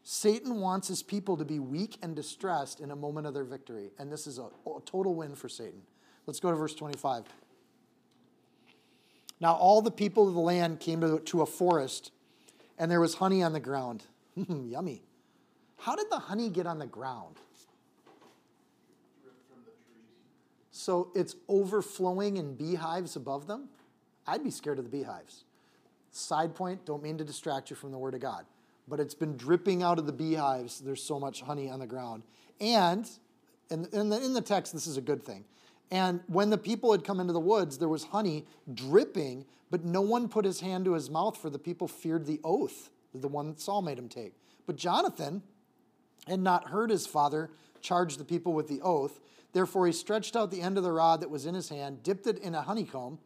Satan wants his people to be weak and distressed in a moment of their victory, and this is a, a total win for Satan. Let's go to verse 25. Now all the people of the land came to, to a forest, and there was honey on the ground. Yummy. How did the honey get on the ground? So it's overflowing in beehives above them? I'd be scared of the beehives. Side point, don't mean to distract you from the Word of God. but it's been dripping out of the beehives. There's so much honey on the ground. And, in, the, in the text, this is a good thing. And when the people had come into the woods, there was honey dripping, but no one put his hand to his mouth, for the people feared the oath, the one that Saul made him take. But Jonathan had not heard his father charge the people with the oath. Therefore, he stretched out the end of the rod that was in his hand, dipped it in a honeycomb,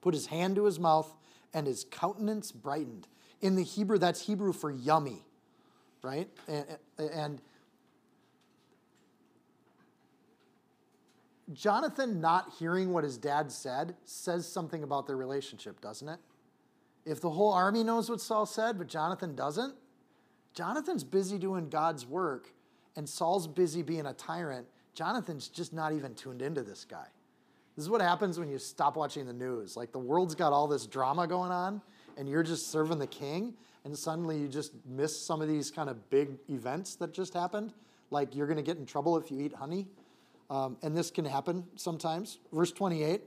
put his hand to his mouth, and his countenance brightened. In the Hebrew, that's Hebrew for yummy, right? And, and Jonathan not hearing what his dad said says something about their relationship, doesn't it? If the whole army knows what Saul said, but Jonathan doesn't, Jonathan's busy doing God's work and Saul's busy being a tyrant. Jonathan's just not even tuned into this guy. This is what happens when you stop watching the news. Like the world's got all this drama going on, and you're just serving the king, and suddenly you just miss some of these kind of big events that just happened. Like you're going to get in trouble if you eat honey. Um, and this can happen sometimes. Verse 28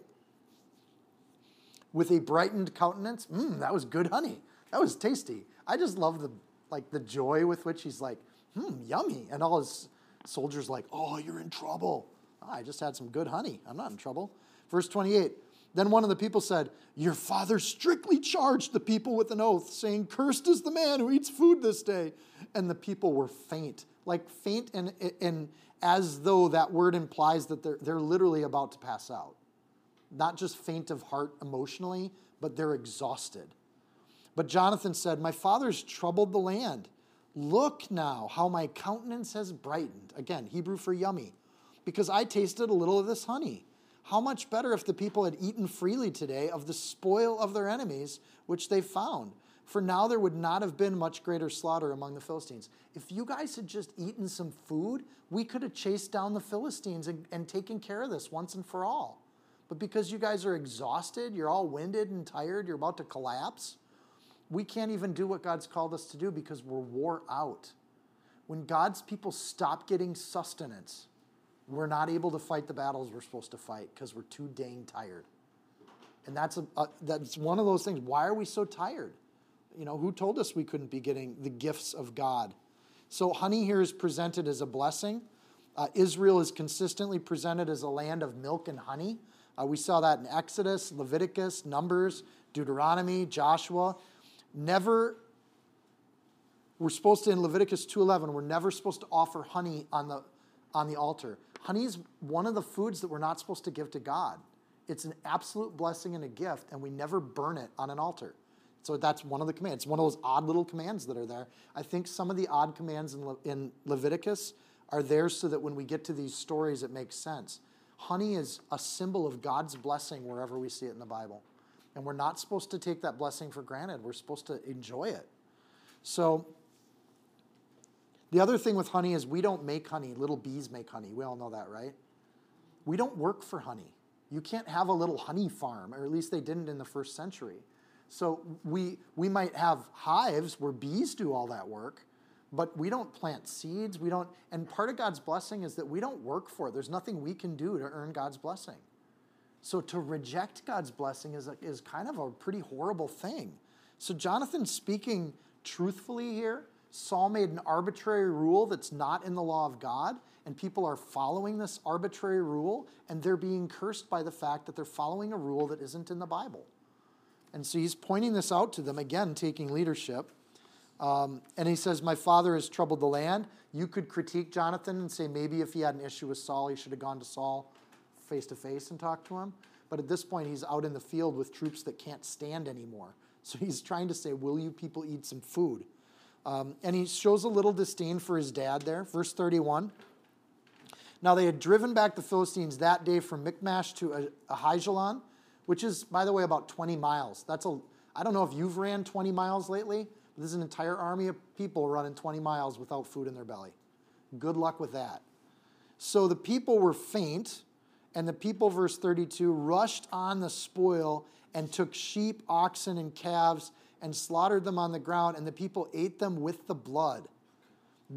with a brightened countenance, mmm, that was good honey. That was tasty. I just love the like the joy with which he's like, hmm, yummy. And all his soldiers like, oh, you're in trouble. Oh, I just had some good honey. I'm not in trouble. Verse 28. Then one of the people said, Your father strictly charged the people with an oath, saying, Cursed is the man who eats food this day. And the people were faint, like faint, and, and as though that word implies that they're, they're literally about to pass out. Not just faint of heart emotionally, but they're exhausted. But Jonathan said, My father's troubled the land. Look now how my countenance has brightened. Again, Hebrew for yummy, because I tasted a little of this honey. How much better if the people had eaten freely today of the spoil of their enemies, which they found. For now there would not have been much greater slaughter among the Philistines. If you guys had just eaten some food, we could have chased down the Philistines and, and taken care of this once and for all. But because you guys are exhausted, you're all winded and tired, you're about to collapse, we can't even do what God's called us to do because we're wore out. When God's people stop getting sustenance, we're not able to fight the battles we're supposed to fight because we're too dang tired. And that's, a, a, that's one of those things. Why are we so tired? You know, who told us we couldn't be getting the gifts of God? So, honey here is presented as a blessing. Uh, Israel is consistently presented as a land of milk and honey. Uh, we saw that in Exodus, Leviticus, Numbers, Deuteronomy, Joshua. Never, we're supposed to, in Leviticus 2.11, we're never supposed to offer honey on the, on the altar. Honey is one of the foods that we're not supposed to give to God. It's an absolute blessing and a gift, and we never burn it on an altar. So that's one of the commands. One of those odd little commands that are there. I think some of the odd commands in, Le- in Leviticus are there so that when we get to these stories, it makes sense. Honey is a symbol of God's blessing wherever we see it in the Bible. And we're not supposed to take that blessing for granted. We're supposed to enjoy it. So, the other thing with honey is we don't make honey. Little bees make honey. We all know that, right? We don't work for honey. You can't have a little honey farm, or at least they didn't in the first century. So we, we might have hives where bees do all that work, but we don't plant seeds. We don't, and part of God's blessing is that we don't work for it. There's nothing we can do to earn God's blessing. So to reject God's blessing is, a, is kind of a pretty horrible thing. So Jonathan's speaking truthfully here. Saul made an arbitrary rule that's not in the law of God, and people are following this arbitrary rule, and they're being cursed by the fact that they're following a rule that isn't in the Bible. And so he's pointing this out to them, again, taking leadership. Um, and he says, My father has troubled the land. You could critique Jonathan and say maybe if he had an issue with Saul, he should have gone to Saul face to face and talk to him. But at this point, he's out in the field with troops that can't stand anymore. So he's trying to say, Will you people eat some food? Um, and he shows a little disdain for his dad there. Verse 31. Now they had driven back the Philistines that day from Michmash to Aijalon which is, by the way, about 20 miles. That's a, I don't know if you've ran 20 miles lately, but there's an entire army of people running 20 miles without food in their belly. Good luck with that. So the people were faint, and the people, verse 32, rushed on the spoil and took sheep, oxen, and calves and slaughtered them on the ground, and the people ate them with the blood.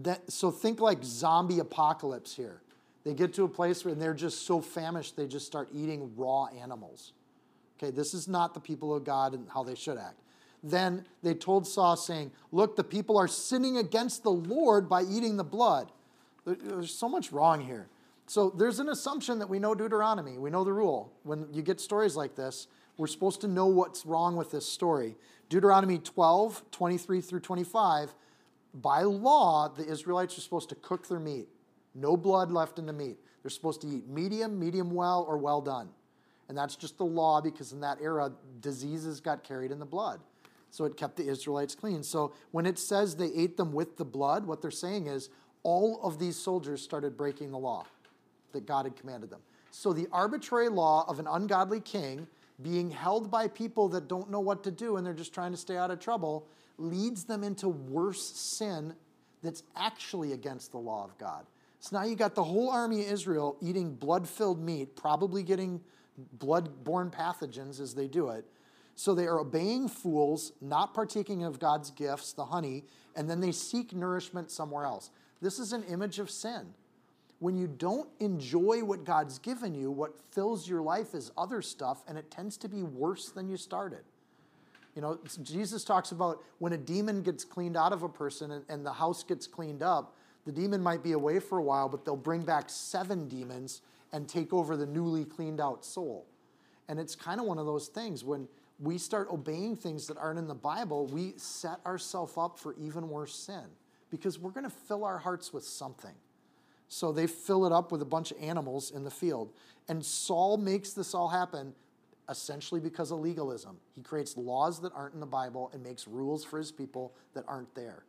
That, so think like zombie apocalypse here. They get to a place where they're just so famished, they just start eating raw animals. Okay, this is not the people of God and how they should act. then they told Saul, saying, Look, the people are sinning against the Lord by eating the blood. There's so much wrong here. So there's an assumption that we know Deuteronomy, we know the rule. When you get stories like this, we're supposed to know what's wrong with this story. Deuteronomy 12, 23 through 25, by law, the Israelites are supposed to cook their meat. No blood left in the meat. They're supposed to eat medium, medium well, or well done. And that's just the law because in that era, diseases got carried in the blood. So it kept the Israelites clean. So when it says they ate them with the blood, what they're saying is all of these soldiers started breaking the law that God had commanded them. So the arbitrary law of an ungodly king being held by people that don't know what to do and they're just trying to stay out of trouble leads them into worse sin that's actually against the law of God. So now you got the whole army of Israel eating blood filled meat, probably getting blood borne pathogens as they do it. So they are obeying fools, not partaking of God's gifts, the honey, and then they seek nourishment somewhere else. This is an image of sin. When you don't enjoy what God's given you, what fills your life is other stuff, and it tends to be worse than you started. You know, Jesus talks about when a demon gets cleaned out of a person and, and the house gets cleaned up, the demon might be away for a while, but they'll bring back seven demons and take over the newly cleaned out soul. And it's kind of one of those things when we start obeying things that aren't in the Bible, we set ourselves up for even worse sin because we're going to fill our hearts with something. So they fill it up with a bunch of animals in the field. And Saul makes this all happen essentially because of legalism. He creates laws that aren't in the Bible and makes rules for his people that aren't there.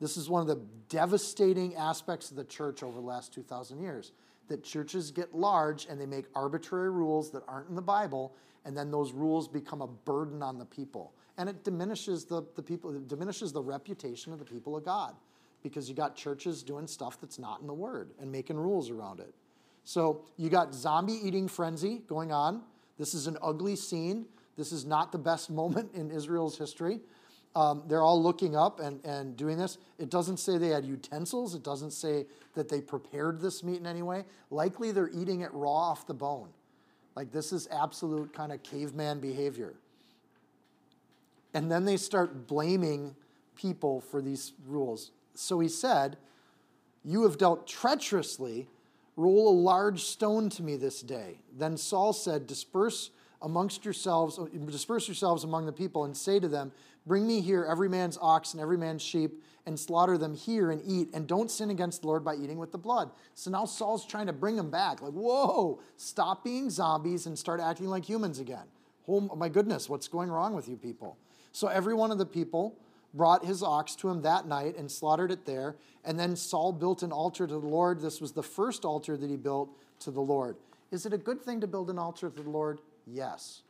This is one of the devastating aspects of the church over the last 2,000 years that churches get large and they make arbitrary rules that aren't in the Bible, and then those rules become a burden on the people. And it diminishes the, the people, it diminishes the reputation of the people of God because you got churches doing stuff that's not in the Word and making rules around it. So you got zombie eating frenzy going on. This is an ugly scene. This is not the best moment in Israel's history. Um, they're all looking up and, and doing this. It doesn't say they had utensils. It doesn't say that they prepared this meat in any way. Likely they're eating it raw off the bone. Like this is absolute kind of caveman behavior. And then they start blaming people for these rules. So he said, You have dealt treacherously. Roll a large stone to me this day. Then Saul said, Disperse amongst yourselves, disperse yourselves among the people, and say to them, Bring me here every man's ox and every man's sheep, and slaughter them here and eat, and don't sin against the Lord by eating with the blood. So now Saul's trying to bring them back. Like, whoa, stop being zombies and start acting like humans again. Oh my goodness, what's going wrong with you people? So every one of the people brought his ox to him that night and slaughtered it there. And then Saul built an altar to the Lord. This was the first altar that he built to the Lord. Is it a good thing to build an altar to the Lord? Yes.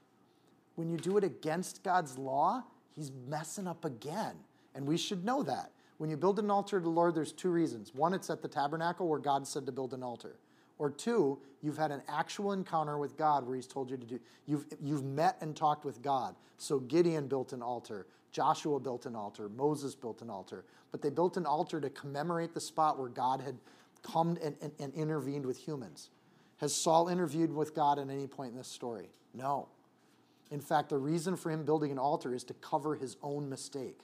When you do it against God's law, he's messing up again. And we should know that. When you build an altar to the Lord, there's two reasons. One, it's at the tabernacle where God said to build an altar. Or two, you've had an actual encounter with God where he's told you to do. You've, you've met and talked with God. So Gideon built an altar. Joshua built an altar. Moses built an altar. But they built an altar to commemorate the spot where God had come and, and, and intervened with humans. Has Saul interviewed with God at any point in this story? No. In fact, the reason for him building an altar is to cover his own mistake.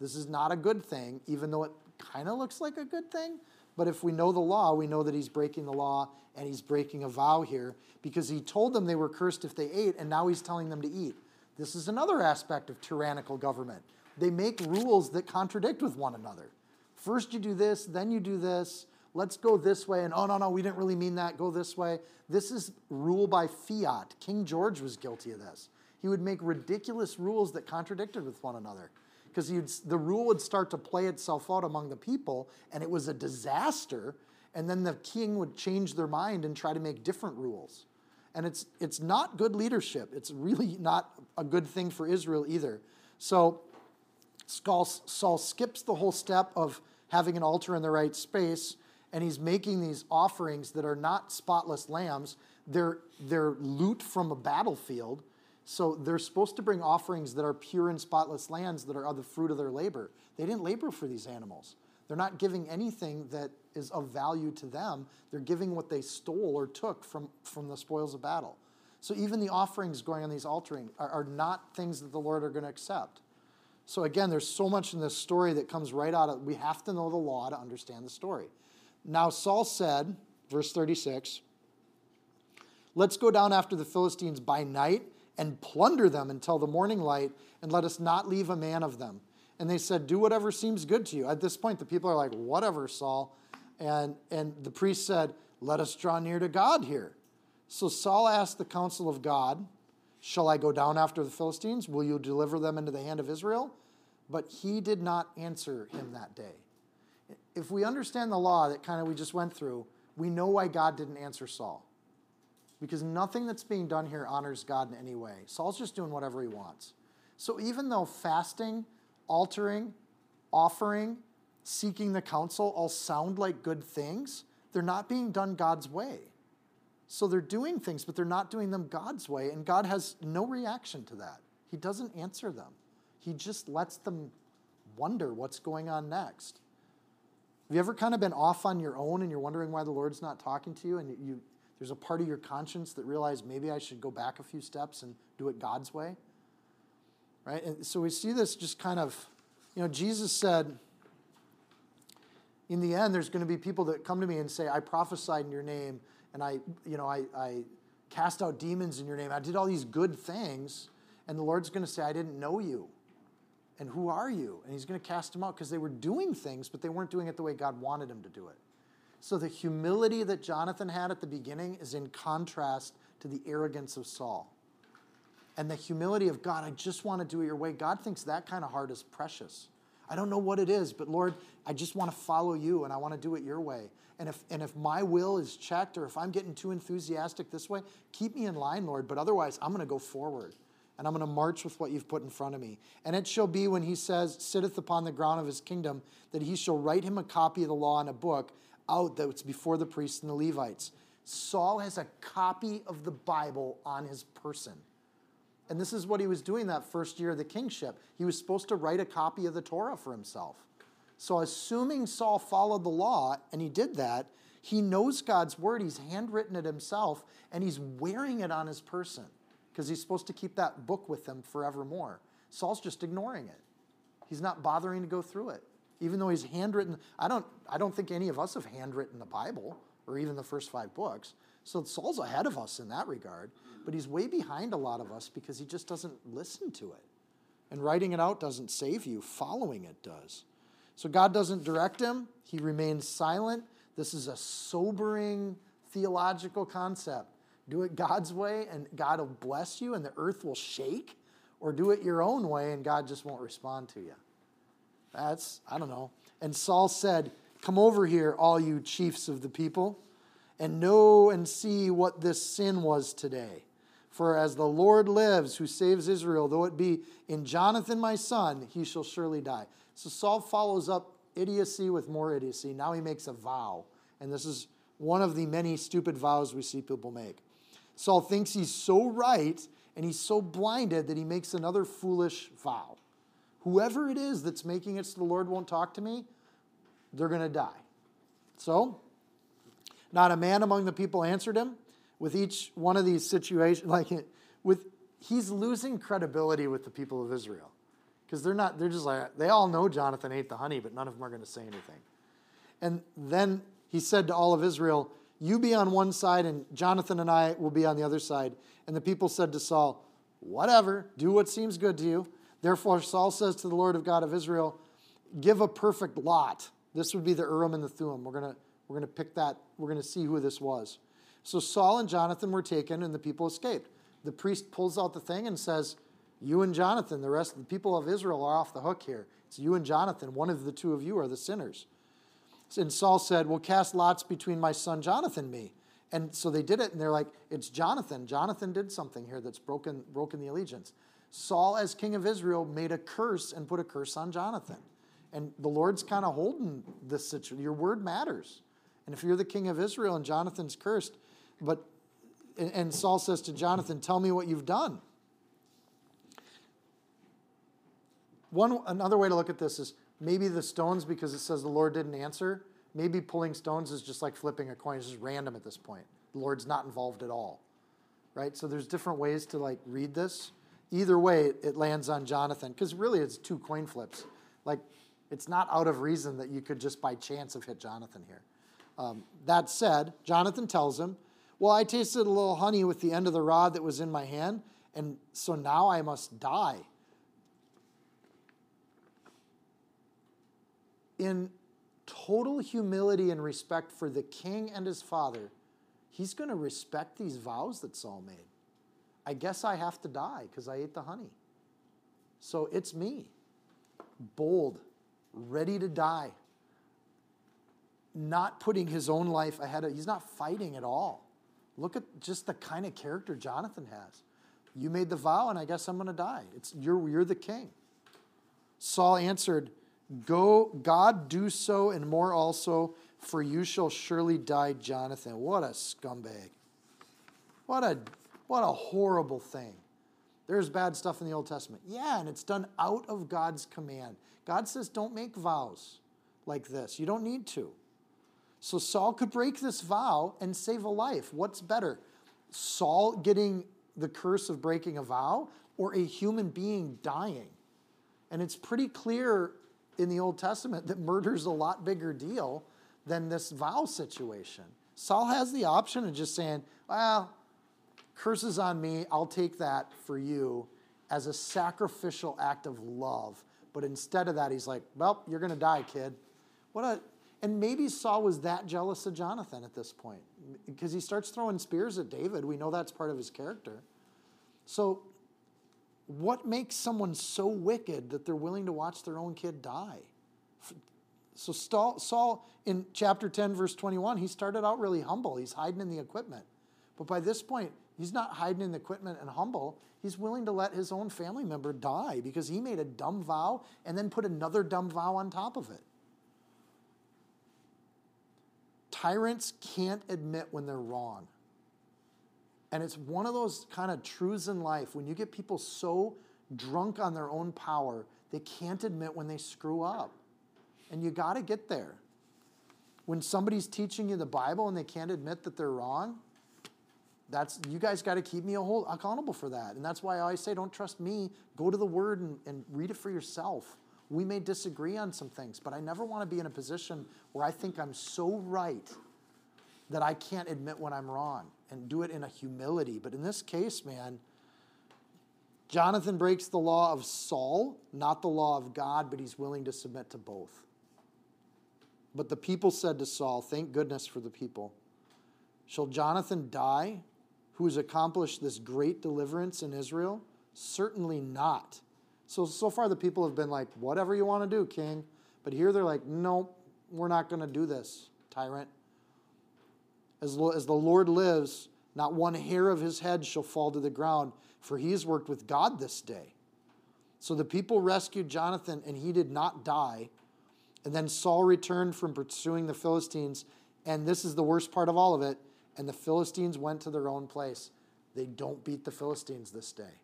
This is not a good thing, even though it kind of looks like a good thing. But if we know the law, we know that he's breaking the law and he's breaking a vow here because he told them they were cursed if they ate, and now he's telling them to eat. This is another aspect of tyrannical government. They make rules that contradict with one another. First you do this, then you do this. Let's go this way. And oh, no, no, we didn't really mean that. Go this way. This is rule by fiat. King George was guilty of this. He would make ridiculous rules that contradicted with one another because the rule would start to play itself out among the people, and it was a disaster. And then the king would change their mind and try to make different rules. And it's, it's not good leadership. It's really not a good thing for Israel either. So Saul, Saul skips the whole step of having an altar in the right space, and he's making these offerings that are not spotless lambs. They're, they're loot from a battlefield. So they're supposed to bring offerings that are pure and spotless lambs that are the fruit of their labor. They didn't labor for these animals. They're not giving anything that is of value to them. They're giving what they stole or took from, from the spoils of battle. So even the offerings going on these altering are, are not things that the Lord are going to accept. So again, there's so much in this story that comes right out of we have to know the law to understand the story. Now Saul said, verse 36, Let's go down after the Philistines by night and plunder them until the morning light, and let us not leave a man of them. And they said, Do whatever seems good to you. At this point, the people are like, Whatever, Saul. And, and the priest said, Let us draw near to God here. So Saul asked the counsel of God, Shall I go down after the Philistines? Will you deliver them into the hand of Israel? But he did not answer him that day. If we understand the law that kind of we just went through, we know why God didn't answer Saul. Because nothing that's being done here honors God in any way. Saul's just doing whatever he wants. So even though fasting, altering, offering, seeking the counsel all sound like good things, they're not being done God's way. So they're doing things, but they're not doing them God's way, and God has no reaction to that. He doesn't answer them, He just lets them wonder what's going on next. Have you ever kind of been off on your own and you're wondering why the Lord's not talking to you, and you, there's a part of your conscience that realizes maybe I should go back a few steps and do it God's way? Right? And so we see this just kind of, you know, Jesus said, in the end, there's going to be people that come to me and say, I prophesied in your name, and I, you know, I, I cast out demons in your name. I did all these good things, and the Lord's going to say, I didn't know you. And who are you? And he's going to cast them out because they were doing things, but they weren't doing it the way God wanted them to do it. So the humility that Jonathan had at the beginning is in contrast to the arrogance of Saul. And the humility of God, I just want to do it your way. God thinks that kind of heart is precious. I don't know what it is, but Lord, I just want to follow you and I want to do it your way. And if, and if my will is checked or if I'm getting too enthusiastic this way, keep me in line, Lord. But otherwise, I'm going to go forward and I'm going to march with what you've put in front of me. And it shall be when he says, sitteth upon the ground of his kingdom, that he shall write him a copy of the law in a book out that's before the priests and the Levites. Saul has a copy of the Bible on his person. And this is what he was doing that first year of the kingship. He was supposed to write a copy of the Torah for himself. So, assuming Saul followed the law, and he did that, he knows God's word, he's handwritten it himself, and he's wearing it on his person because he's supposed to keep that book with him forevermore. Saul's just ignoring it. He's not bothering to go through it. Even though he's handwritten, I don't, I don't think any of us have handwritten the Bible or even the first five books. So Saul's ahead of us in that regard, but he's way behind a lot of us because he just doesn't listen to it. And writing it out doesn't save you, following it does. So God doesn't direct him, he remains silent. This is a sobering theological concept. Do it God's way and God will bless you and the earth will shake, or do it your own way and God just won't respond to you. That's, I don't know. And Saul said, Come over here, all you chiefs of the people, and know and see what this sin was today. For as the Lord lives, who saves Israel, though it be in Jonathan my son, he shall surely die. So Saul follows up idiocy with more idiocy. Now he makes a vow. And this is one of the many stupid vows we see people make. Saul thinks he's so right and he's so blinded that he makes another foolish vow. Whoever it is that's making it so the Lord won't talk to me, they're going to die. So, not a man among the people answered him. With each one of these situations, like with he's losing credibility with the people of Israel because they're not they're just like they all know jonathan ate the honey but none of them are going to say anything and then he said to all of israel you be on one side and jonathan and i will be on the other side and the people said to saul whatever do what seems good to you therefore saul says to the lord of god of israel give a perfect lot this would be the urim and the thummim we're going to we're going to pick that we're going to see who this was so saul and jonathan were taken and the people escaped the priest pulls out the thing and says you and Jonathan, the rest of the people of Israel are off the hook here. It's you and Jonathan. One of the two of you are the sinners. And Saul said, Well, cast lots between my son Jonathan and me. And so they did it, and they're like, It's Jonathan. Jonathan did something here that's broken, broken the allegiance. Saul, as king of Israel, made a curse and put a curse on Jonathan. And the Lord's kind of holding this situation. Your word matters. And if you're the king of Israel and Jonathan's cursed, but and Saul says to Jonathan, Tell me what you've done. One another way to look at this is maybe the stones because it says the Lord didn't answer. Maybe pulling stones is just like flipping a coin. It's just random at this point. The Lord's not involved at all. Right? So there's different ways to like read this. Either way, it lands on Jonathan because really it's two coin flips. Like, it's not out of reason that you could just by chance have hit Jonathan here. Um, that said, Jonathan tells him, Well, I tasted a little honey with the end of the rod that was in my hand, and so now I must die. In total humility and respect for the king and his father, he's going to respect these vows that Saul made. I guess I have to die because I ate the honey. So it's me, bold, ready to die, not putting his own life ahead of, he's not fighting at all. Look at just the kind of character Jonathan has. You made the vow, and I guess I'm going to die. It's, you're, you're the king. Saul answered, Go, God, do so, and more also, for you shall surely die, Jonathan. What a scumbag. What a, what a horrible thing. There's bad stuff in the Old Testament. Yeah, and it's done out of God's command. God says, don't make vows like this. You don't need to. So Saul could break this vow and save a life. What's better? Saul getting the curse of breaking a vow or a human being dying? And it's pretty clear in the Old Testament that murder's a lot bigger deal than this vow situation. Saul has the option of just saying, well, curses on me, I'll take that for you as a sacrificial act of love. But instead of that, he's like, well, you're going to die, kid. What a, and maybe Saul was that jealous of Jonathan at this point because he starts throwing spears at David. We know that's part of his character. So, what makes someone so wicked that they're willing to watch their own kid die? So, Saul, in chapter 10, verse 21, he started out really humble. He's hiding in the equipment. But by this point, he's not hiding in the equipment and humble. He's willing to let his own family member die because he made a dumb vow and then put another dumb vow on top of it. Tyrants can't admit when they're wrong. And it's one of those kind of truths in life when you get people so drunk on their own power, they can't admit when they screw up. And you got to get there. When somebody's teaching you the Bible and they can't admit that they're wrong, that's you guys got to keep me hold, accountable for that. And that's why I always say don't trust me. Go to the word and, and read it for yourself. We may disagree on some things, but I never want to be in a position where I think I'm so right that I can't admit when I'm wrong and do it in a humility. But in this case, man, Jonathan breaks the law of Saul, not the law of God, but he's willing to submit to both. But the people said to Saul, Thank goodness for the people. Shall Jonathan die, who has accomplished this great deliverance in Israel? Certainly not. So, so far the people have been like, whatever you want to do, king. But here they're like, nope, we're not going to do this, tyrant. As, as the Lord lives, not one hair of his head shall fall to the ground, for he has worked with God this day. So the people rescued Jonathan, and he did not die. And then Saul returned from pursuing the Philistines, and this is the worst part of all of it. And the Philistines went to their own place. They don't beat the Philistines this day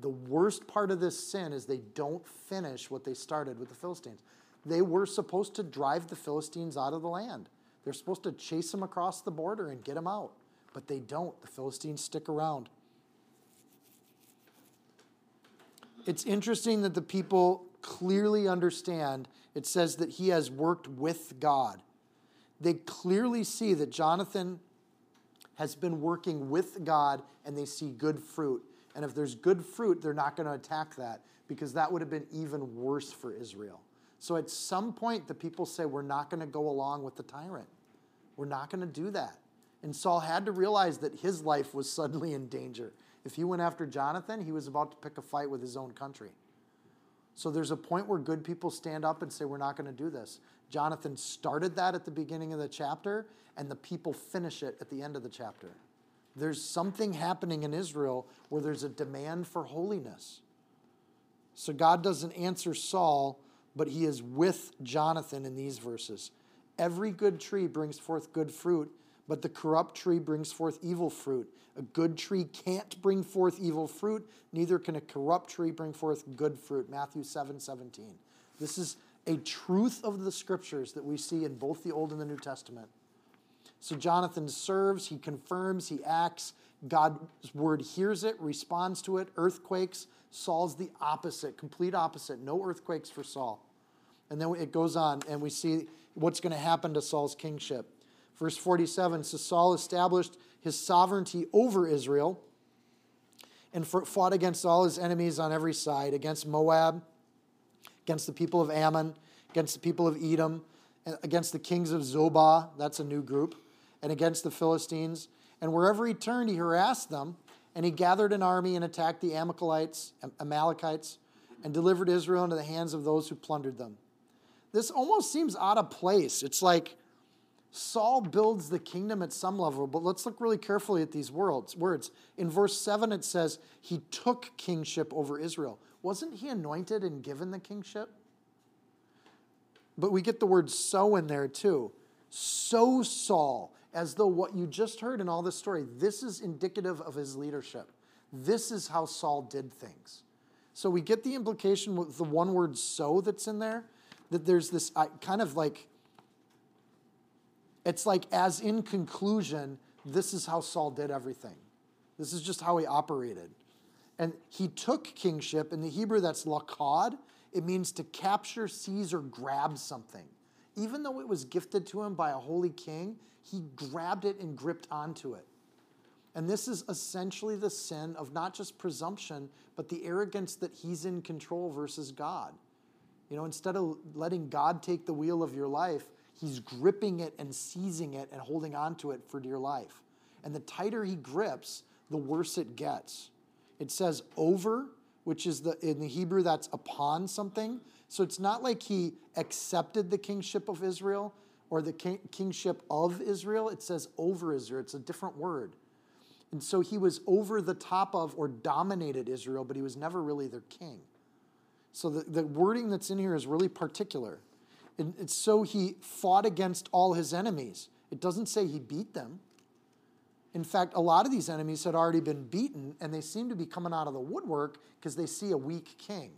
the worst part of this sin is they don't finish what they started with the Philistines. They were supposed to drive the Philistines out of the land. They're supposed to chase them across the border and get them out, but they don't. The Philistines stick around. It's interesting that the people clearly understand it says that he has worked with God. They clearly see that Jonathan has been working with God and they see good fruit. And if there's good fruit, they're not going to attack that because that would have been even worse for Israel. So at some point, the people say, We're not going to go along with the tyrant. We're not going to do that. And Saul had to realize that his life was suddenly in danger. If he went after Jonathan, he was about to pick a fight with his own country. So there's a point where good people stand up and say, We're not going to do this. Jonathan started that at the beginning of the chapter, and the people finish it at the end of the chapter. There's something happening in Israel where there's a demand for holiness. So God doesn't answer Saul, but he is with Jonathan in these verses. Every good tree brings forth good fruit, but the corrupt tree brings forth evil fruit. A good tree can't bring forth evil fruit, neither can a corrupt tree bring forth good fruit. Matthew 7 17. This is a truth of the scriptures that we see in both the Old and the New Testament. So Jonathan serves, he confirms, he acts. God's word hears it, responds to it, earthquakes. Saul's the opposite, complete opposite. No earthquakes for Saul. And then it goes on, and we see what's going to happen to Saul's kingship. Verse 47 says Saul established his sovereignty over Israel and fought against all his enemies on every side against Moab, against the people of Ammon, against the people of Edom, against the kings of Zobah, that's a new group, and against the Philistines. And wherever he turned, he harassed them, and he gathered an army and attacked the Amalekites, Amalekites and delivered Israel into the hands of those who plundered them. This almost seems out of place. It's like Saul builds the kingdom at some level, but let's look really carefully at these words. In verse seven, it says he took kingship over Israel. Wasn't he anointed and given the kingship? But we get the word "so" in there too. So Saul, as though what you just heard in all this story, this is indicative of his leadership. This is how Saul did things. So we get the implication with the one word "so" that's in there, that there's this kind of like it's like, as in conclusion, this is how Saul did everything. This is just how he operated. And he took kingship. In the Hebrew, that's lakad. It means to capture, seize, or grab something. Even though it was gifted to him by a holy king, he grabbed it and gripped onto it. And this is essentially the sin of not just presumption, but the arrogance that he's in control versus God. You know, instead of letting God take the wheel of your life, he's gripping it and seizing it and holding on to it for dear life. And the tighter he grips, the worse it gets. It says over, which is the in the Hebrew that's upon something. So it's not like he accepted the kingship of Israel or the king, kingship of Israel. It says over Israel. It's a different word. And so he was over the top of or dominated Israel, but he was never really their king. So the, the wording that's in here is really particular. And, and so he fought against all his enemies. It doesn't say he beat them. In fact, a lot of these enemies had already been beaten, and they seem to be coming out of the woodwork because they see a weak king.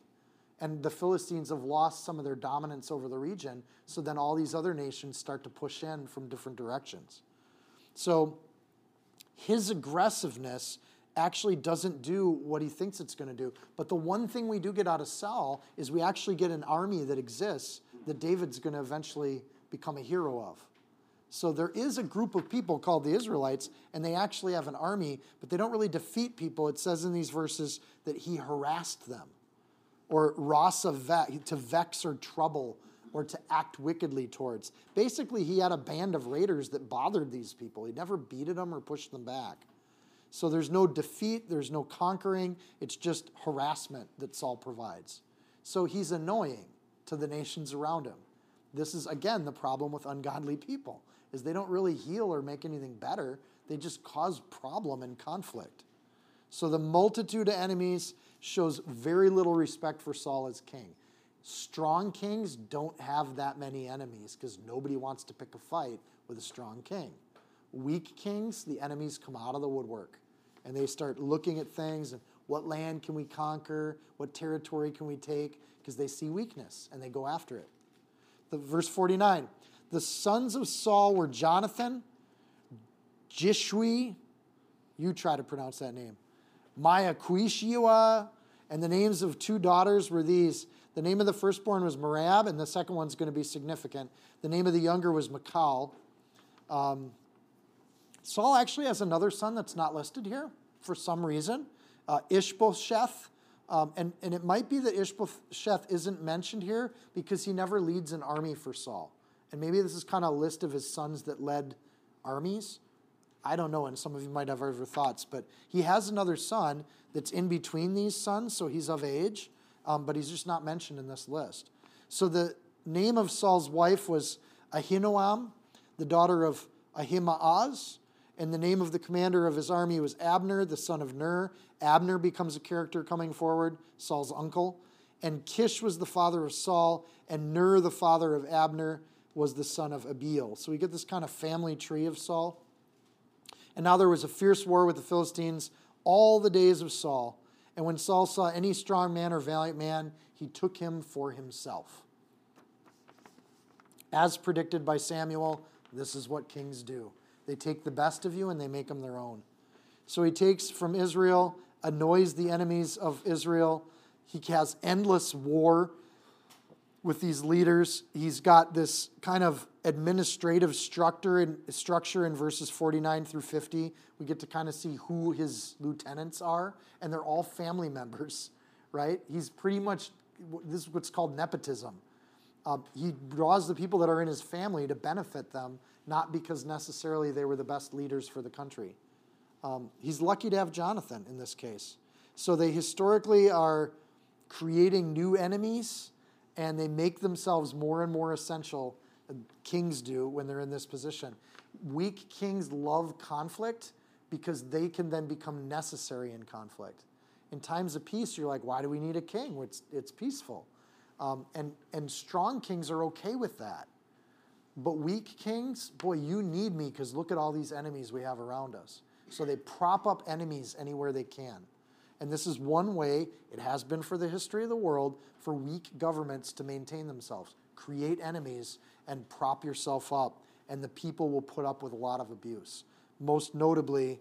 And the Philistines have lost some of their dominance over the region, so then all these other nations start to push in from different directions. So his aggressiveness actually doesn't do what he thinks it's going to do. But the one thing we do get out of Saul is we actually get an army that exists that David's going to eventually become a hero of. So there is a group of people called the Israelites, and they actually have an army, but they don't really defeat people. It says in these verses that he harassed them, or rasa to vex or trouble, or to act wickedly towards. Basically, he had a band of raiders that bothered these people. He never beated them or pushed them back. So there's no defeat, there's no conquering, it's just harassment that Saul provides. So he's annoying to the nations around him. This is again the problem with ungodly people is they don't really heal or make anything better. They just cause problem and conflict. So the multitude of enemies shows very little respect for Saul as king. Strong kings don't have that many enemies because nobody wants to pick a fight with a strong king. Weak kings, the enemies come out of the woodwork and they start looking at things and what land can we conquer? What territory can we take? Because they see weakness and they go after it. The, verse 49 The sons of Saul were Jonathan, Jishwi, you try to pronounce that name, Malchishua, and the names of two daughters were these. The name of the firstborn was Merab, and the second one's going to be significant. The name of the younger was Michal. Um, Saul actually has another son that's not listed here for some reason uh, Ishbosheth. Um, and, and it might be that Ishbosheth isn't mentioned here because he never leads an army for Saul. And maybe this is kind of a list of his sons that led armies. I don't know, and some of you might have other thoughts, but he has another son that's in between these sons, so he's of age, um, but he's just not mentioned in this list. So the name of Saul's wife was Ahinoam, the daughter of Ahimaaz, and the name of the commander of his army was Abner, the son of Ner. Abner becomes a character coming forward, Saul's uncle. And Kish was the father of Saul, and Ner, the father of Abner, was the son of Abiel. So we get this kind of family tree of Saul. And now there was a fierce war with the Philistines all the days of Saul. And when Saul saw any strong man or valiant man, he took him for himself. As predicted by Samuel, this is what kings do. They take the best of you and they make them their own. So he takes from Israel, annoys the enemies of Israel. He has endless war with these leaders. He's got this kind of administrative structure in, structure in verses 49 through 50. We get to kind of see who his lieutenants are, and they're all family members, right? He's pretty much, this is what's called nepotism. Uh, he draws the people that are in his family to benefit them, not because necessarily they were the best leaders for the country. Um, he's lucky to have Jonathan in this case. So they historically are creating new enemies and they make themselves more and more essential. Kings do when they're in this position. Weak kings love conflict because they can then become necessary in conflict. In times of peace, you're like, why do we need a king? It's, it's peaceful. Um, and, and strong kings are okay with that. But weak kings, boy, you need me because look at all these enemies we have around us. So they prop up enemies anywhere they can. And this is one way, it has been for the history of the world, for weak governments to maintain themselves. Create enemies and prop yourself up, and the people will put up with a lot of abuse. Most notably,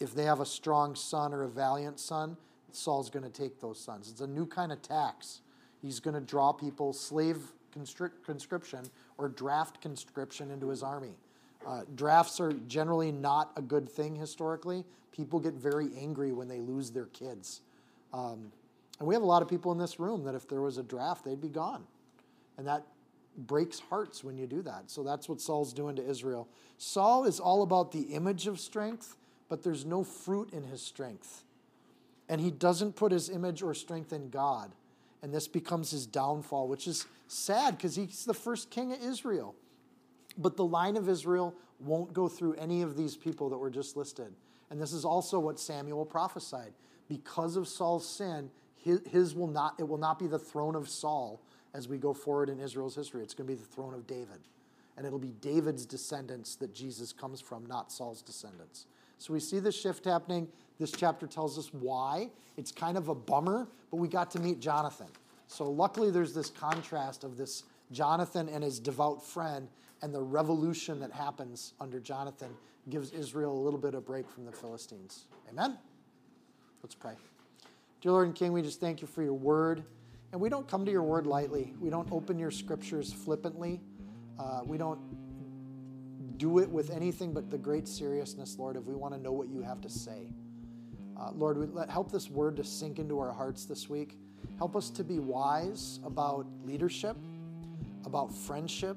if they have a strong son or a valiant son, Saul's going to take those sons. It's a new kind of tax. He's going to draw people, slave conscription or draft conscription into his army. Uh, drafts are generally not a good thing historically. People get very angry when they lose their kids. Um, and we have a lot of people in this room that if there was a draft, they'd be gone. And that breaks hearts when you do that. So that's what Saul's doing to Israel. Saul is all about the image of strength, but there's no fruit in his strength. And he doesn't put his image or strength in God. And this becomes his downfall, which is sad because he's the first king of Israel. But the line of Israel won't go through any of these people that were just listed. And this is also what Samuel prophesied. Because of Saul's sin, his, will not it will not be the throne of Saul as we go forward in Israel's history. It's going to be the throne of David. And it'll be David's descendants that Jesus comes from, not Saul's descendants. So we see this shift happening. This chapter tells us why. It's kind of a bummer, but we got to meet Jonathan. So luckily there's this contrast of this Jonathan and his devout friend and the revolution that happens under Jonathan gives Israel a little bit of break from the Philistines. Amen? Let's pray. Dear Lord and King, we just thank you for your word. And we don't come to your word lightly. We don't open your scriptures flippantly. Uh, we don't do it with anything but the great seriousness, Lord, if we want to know what you have to say. Uh, Lord, we let, help this word to sink into our hearts this week. Help us to be wise about leadership, about friendship,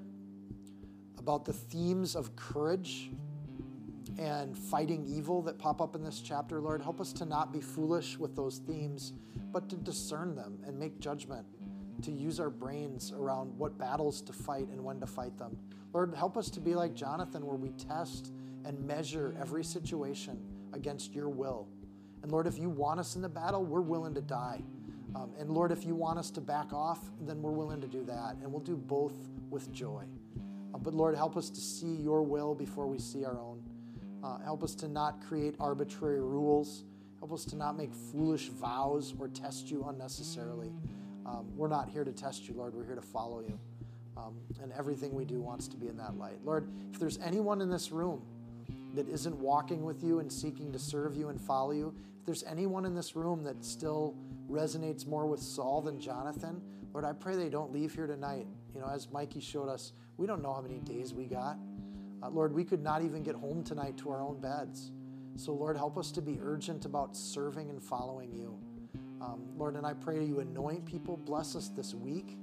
about the themes of courage and fighting evil that pop up in this chapter, Lord. Help us to not be foolish with those themes, but to discern them and make judgment, to use our brains around what battles to fight and when to fight them. Lord, help us to be like Jonathan, where we test and measure every situation against your will. And Lord, if you want us in the battle, we're willing to die. Um, and Lord, if you want us to back off, then we're willing to do that. And we'll do both with joy. Uh, but Lord, help us to see your will before we see our own. Uh, help us to not create arbitrary rules. Help us to not make foolish vows or test you unnecessarily. Um, we're not here to test you, Lord. We're here to follow you. Um, and everything we do wants to be in that light. Lord, if there's anyone in this room that isn't walking with you and seeking to serve you and follow you, if there's anyone in this room that still resonates more with Saul than Jonathan, Lord, I pray they don't leave here tonight. You know, as Mikey showed us, we don't know how many days we got. Uh, Lord, we could not even get home tonight to our own beds. So, Lord, help us to be urgent about serving and following you. Um, Lord, and I pray you anoint people, bless us this week,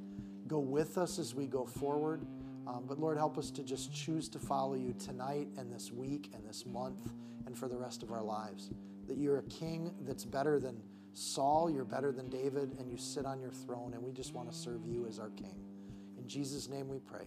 go with us as we go forward. Um, but Lord, help us to just choose to follow you tonight and this week and this month and for the rest of our lives. That you're a king that's better than Saul, you're better than David, and you sit on your throne, and we just want to serve you as our king. In Jesus' name we pray.